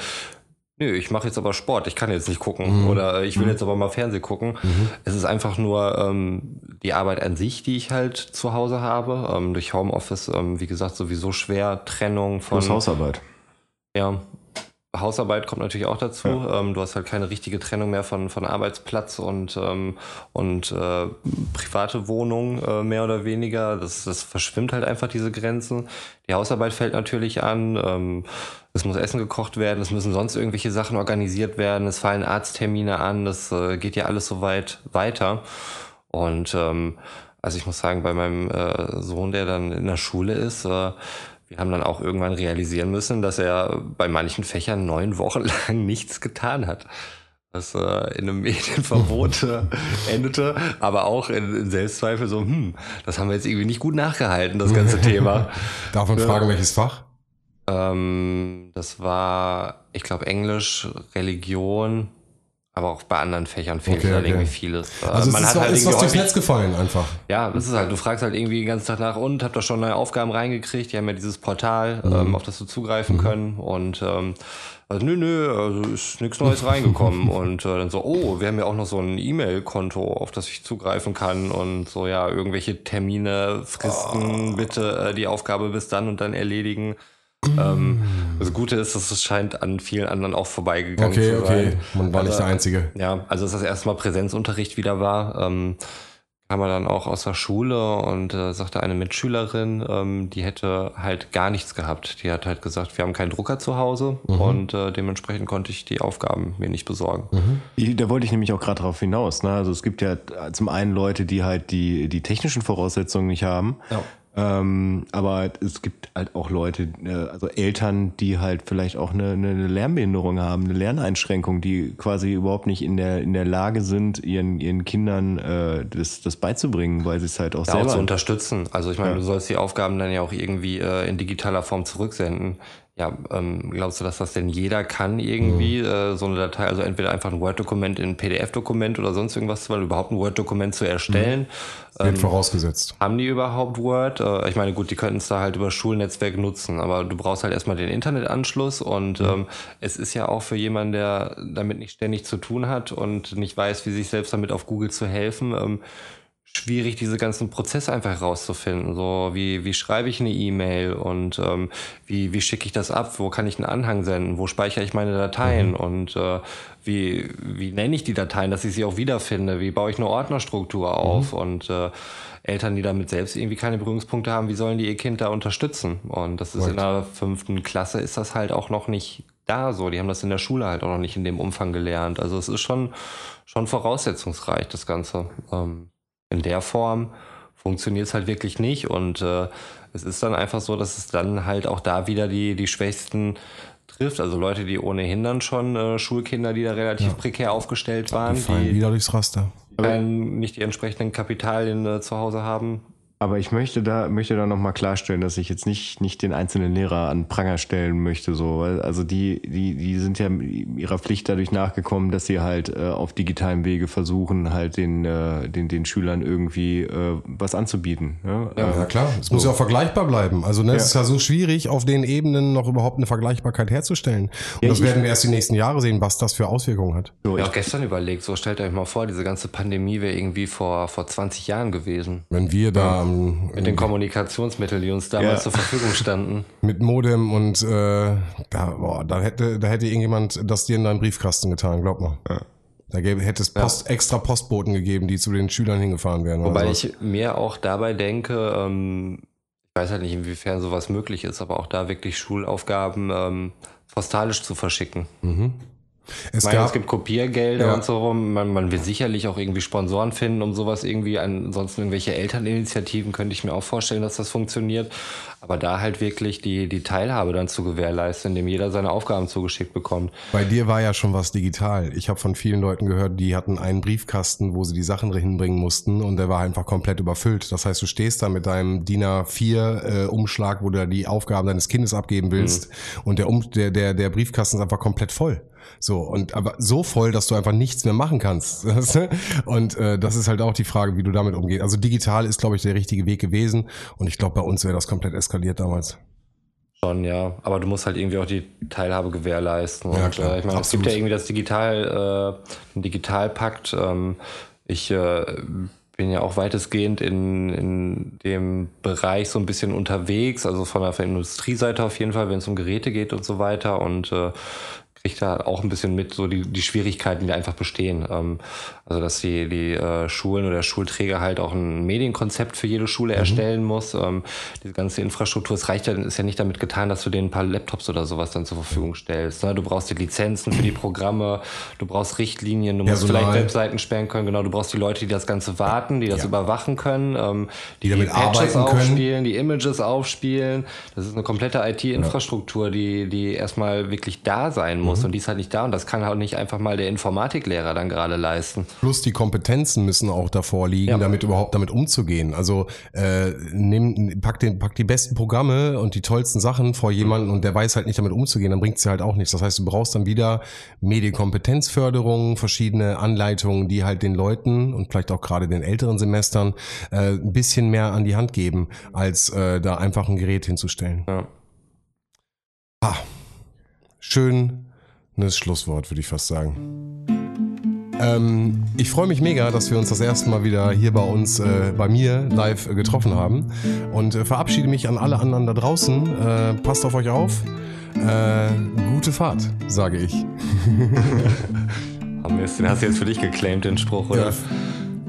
D: nö, ich mache jetzt aber Sport, ich kann jetzt nicht gucken mhm. oder ich will mhm. jetzt aber mal Fernsehen gucken. Mhm. Es ist einfach nur ähm, die Arbeit an sich, die ich halt zu Hause habe. Ähm, durch Homeoffice, ähm, wie gesagt, sowieso schwer Trennung von.
C: Plus Hausarbeit.
D: Ja, Hausarbeit kommt natürlich auch dazu. Ja. Ähm, du hast halt keine richtige Trennung mehr von, von Arbeitsplatz und, ähm, und äh, private Wohnung äh, mehr oder weniger. Das, das verschwimmt halt einfach diese Grenzen. Die Hausarbeit fällt natürlich an. Ähm, es muss Essen gekocht werden. Es müssen sonst irgendwelche Sachen organisiert werden. Es fallen Arzttermine an. Das äh, geht ja alles so weit weiter. Und ähm, also ich muss sagen, bei meinem äh, Sohn, der dann in der Schule ist, äh, wir haben dann auch irgendwann realisieren müssen, dass er bei manchen Fächern neun Wochen lang nichts getan hat. was äh, in einem Medienverbot äh, endete, aber auch in, in, Selbstzweifel so, hm, das haben wir jetzt irgendwie nicht gut nachgehalten, das ganze Thema.
A: Darf man fragen, welches Fach?
D: Ähm, das war, ich glaube, Englisch, Religion, aber auch bei anderen Fächern fehlt okay, halt okay. irgendwie vieles.
A: Äh, also man es ist, hat halt ist was durchs Netz gefallen einfach.
D: Ja, das ist halt, du fragst halt irgendwie den ganzen Tag nach und habt da schon neue Aufgaben reingekriegt. Die haben ja dieses Portal, mhm. ähm, auf das du zugreifen mhm. können und ähm, also, nö, nö, also ist nichts Neues reingekommen. und äh, dann so, oh, wir haben ja auch noch so ein E-Mail-Konto, auf das ich zugreifen kann. Und so, ja, irgendwelche Termine, Fristen, oh. bitte äh, die Aufgabe bis dann und dann erledigen. Ähm, das Gute ist, dass es scheint an vielen anderen auch vorbeigegangen
A: okay,
D: zu
A: sein. Okay, okay, man war also, nicht der Einzige.
D: Ja, also dass das erste Mal Präsenzunterricht wieder war. Ähm, kam er dann auch aus der Schule und äh, sagte eine Mitschülerin, ähm, die hätte halt gar nichts gehabt. Die hat halt gesagt, wir haben keinen Drucker zu Hause mhm. und äh, dementsprechend konnte ich die Aufgaben mir nicht besorgen.
C: Mhm. Da wollte ich nämlich auch gerade darauf hinaus. Ne? Also es gibt ja zum einen Leute, die halt die, die technischen Voraussetzungen nicht haben. Ja. Ähm, aber es gibt halt auch Leute, äh, also Eltern, die halt vielleicht auch eine, eine Lernbehinderung haben, eine Lerneinschränkung, die quasi überhaupt nicht in der, in der Lage sind, ihren, ihren Kindern äh, das, das beizubringen, weil sie es halt auch ja, selber...
D: Auch zu unterstützen. Also ich meine, ja. du sollst die Aufgaben dann ja auch irgendwie äh, in digitaler Form zurücksenden. Ja, ähm, glaubst du, dass das denn jeder kann irgendwie, mhm. äh, so eine Datei, also entweder einfach ein Word-Dokument in ein PDF-Dokument oder sonst irgendwas, weil überhaupt ein Word-Dokument zu erstellen?
A: Mhm. Wird ähm, vorausgesetzt.
D: Haben die überhaupt Word? Äh, ich meine, gut, die könnten es da halt über Schulnetzwerk nutzen, aber du brauchst halt erstmal den Internetanschluss und mhm. ähm, es ist ja auch für jemanden, der damit nicht ständig zu tun hat und nicht weiß, wie sich selbst damit auf Google zu helfen, ähm, schwierig, diese ganzen Prozesse einfach herauszufinden. So, wie, wie schreibe ich eine E-Mail und ähm, wie, wie schicke ich das ab? Wo kann ich einen Anhang senden? Wo speichere ich meine Dateien? Mhm. Und äh, wie, wie nenne ich die Dateien, dass ich sie auch wiederfinde? Wie baue ich eine Ordnerstruktur auf? Mhm. Und äh, Eltern, die damit selbst irgendwie keine Berührungspunkte haben, wie sollen die ihr Kind da unterstützen? Und das ist right. in der fünften Klasse ist das halt auch noch nicht da so. Die haben das in der Schule halt auch noch nicht in dem Umfang gelernt. Also es ist schon, schon voraussetzungsreich, das Ganze. Ähm, in der Form funktioniert es halt wirklich nicht. Und äh, es ist dann einfach so, dass es dann halt auch da wieder die, die Schwächsten trifft. Also Leute, die ohnehin dann schon äh, Schulkinder, die da relativ ja. prekär aufgestellt waren. Die
A: fallen die wieder durchs Raster.
D: Kein, nicht die entsprechenden Kapitalien äh, zu Hause haben.
C: Aber ich möchte da, möchte da nochmal klarstellen, dass ich jetzt nicht, nicht den einzelnen Lehrer an Pranger stellen möchte, so. Also die, die, die sind ja ihrer Pflicht dadurch nachgekommen, dass sie halt äh, auf digitalem Wege versuchen, halt den, äh, den, den Schülern irgendwie äh, was anzubieten.
A: Ja, ja, ja klar. Es so. muss ja auch vergleichbar bleiben. Also ne, ja. es ist ja so schwierig, auf den Ebenen noch überhaupt eine Vergleichbarkeit herzustellen. Und ja, das werden wir erst die nächsten Jahre sehen, was das für Auswirkungen hat.
D: So, ich habe gestern überlegt, so stellt euch mal vor, diese ganze Pandemie wäre irgendwie vor, vor 20 Jahren gewesen.
A: Wenn wir da
D: ähm, mit den Kommunikationsmitteln, die uns damals ja. zur Verfügung standen.
A: Mit Modem und äh, da, boah, da hätte, da hätte irgendjemand das dir in deinen Briefkasten getan, glaub mal. Ja. Da gäbe, hätte es Post, ja. extra Postboten gegeben, die zu den Schülern hingefahren wären.
D: Wobei so. ich mir auch dabei denke, ähm, ich weiß halt nicht, inwiefern sowas möglich ist, aber auch da wirklich Schulaufgaben ähm, postalisch zu verschicken. Mhm. Es, meine, es gibt Kopiergelder ja. und so. Man, man will sicherlich auch irgendwie Sponsoren finden, um sowas irgendwie. Ansonsten irgendwelche Elterninitiativen könnte ich mir auch vorstellen, dass das funktioniert. Aber da halt wirklich die, die Teilhabe dann zu gewährleisten, indem jeder seine Aufgaben zugeschickt bekommt.
A: Bei dir war ja schon was digital. Ich habe von vielen Leuten gehört, die hatten einen Briefkasten, wo sie die Sachen hinbringen mussten und der war einfach komplett überfüllt. Das heißt, du stehst da mit deinem DIN A4 äh, Umschlag, wo du die Aufgaben deines Kindes abgeben willst mhm. und der, um, der, der, der Briefkasten ist einfach komplett voll. So, und aber so voll, dass du einfach nichts mehr machen kannst. und äh, das ist halt auch die Frage, wie du damit umgehst. Also digital ist, glaube ich, der richtige Weg gewesen. Und ich glaube, bei uns wäre das komplett eskaliert damals.
D: Schon, ja. Aber du musst halt irgendwie auch die Teilhabe gewährleisten. Ja, klar, äh, ich meine, es gibt ja irgendwie das Digital, äh, den Digitalpakt. Ähm, ich äh, bin ja auch weitestgehend in, in dem Bereich so ein bisschen unterwegs, also von der Industrieseite auf jeden Fall, wenn es um Geräte geht und so weiter. Und äh, kriegt da auch ein bisschen mit, so die, die Schwierigkeiten, die einfach bestehen. Ähm, also, dass die, die äh, Schulen oder Schulträger halt auch ein Medienkonzept für jede Schule mhm. erstellen muss. Ähm, diese ganze Infrastruktur, es reicht ja, ist ja nicht damit getan, dass du denen ein paar Laptops oder sowas dann zur Verfügung stellst. Ne? Du brauchst die Lizenzen für die Programme, du brauchst Richtlinien, du musst Personal. vielleicht Webseiten sperren können, genau, du brauchst die Leute, die das Ganze warten, die das ja. überwachen können, ähm, die, die, die Patches aufspielen, können. die Images aufspielen. Das ist eine komplette IT-Infrastruktur, die, die erstmal wirklich da sein muss muss. Und die ist halt nicht da. Und das kann halt nicht einfach mal der Informatiklehrer dann gerade leisten.
A: Plus die Kompetenzen müssen auch davor liegen,
D: Ja.
A: damit überhaupt damit umzugehen. Also äh, nimm, pack, den, pack die besten Programme und die tollsten Sachen vor jemanden und der weiß halt nicht damit umzugehen, dann bringt es halt auch nichts. Das heißt, du brauchst dann wieder Medienkompetenzförderung, verschiedene Anleitungen, die halt den Leuten und vielleicht auch gerade den älteren Semestern äh, ein bisschen mehr an die Hand geben, als äh, da einfach ein Gerät hinzustellen.
D: Ja.
A: Ah, schönes Schlusswort, würde ich fast sagen. Ähm, ich freue mich mega, dass wir uns das erste Mal wieder hier bei uns, äh, bei mir live äh, getroffen haben und äh, verabschiede mich an alle anderen da draußen. Äh, passt auf euch auf. Äh, gute Fahrt, sage ich.
D: Haben wir den hast du jetzt für dich geclaimed, den Spruch, oder?
A: Ja.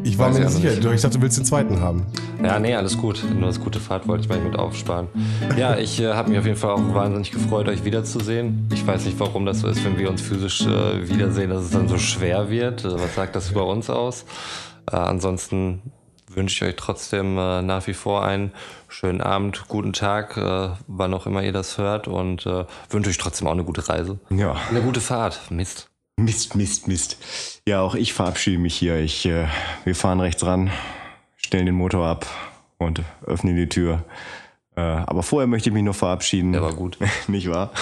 A: Ich war
D: Weiß
A: mir
D: ich
A: nicht
D: auch
A: sicher.
D: nicht.
A: Ich dachte, du willst den zweiten haben.
D: Ja, nee, alles gut. Nur das gute Fahrt wollte ich mal mit aufsparen. Ja, ich äh, habe mich auf jeden Fall auch wahnsinnig gefreut, euch wiederzusehen. Ich weiß nicht, warum das so ist, wenn wir uns physisch äh, wiedersehen, dass es dann so schwer wird. Äh, was sagt das über uns aus? Äh, ansonsten wünsche ich euch trotzdem äh, nach wie vor einen schönen Abend, guten Tag, äh, wann auch immer ihr das hört und wünsche euch trotzdem auch eine gute Reise.
C: Ja.
D: Eine gute Fahrt. Mist.
C: Mist, Mist, Mist. Ja, auch ich verabschiede mich hier. Ich, äh, wir fahren rechts ran, stellen den Motor ab und öffnen die Tür. Äh, aber vorher möchte ich mich noch verabschieden.
D: Der war gut.
C: Nicht wahr?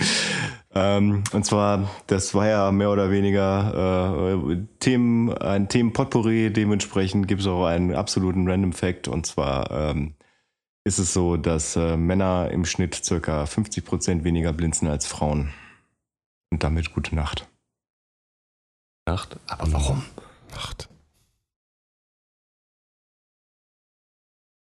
C: ähm, und zwar, das war ja mehr oder weniger äh, Themen, ein Themenpotpourri. Dementsprechend gibt es auch einen absoluten Random Fact. Und zwar ähm, ist es so, dass äh, Männer im Schnitt circa 50% weniger blinzen als Frauen. Und damit gute Nacht.
D: Nacht. Aber warum?
A: Nacht.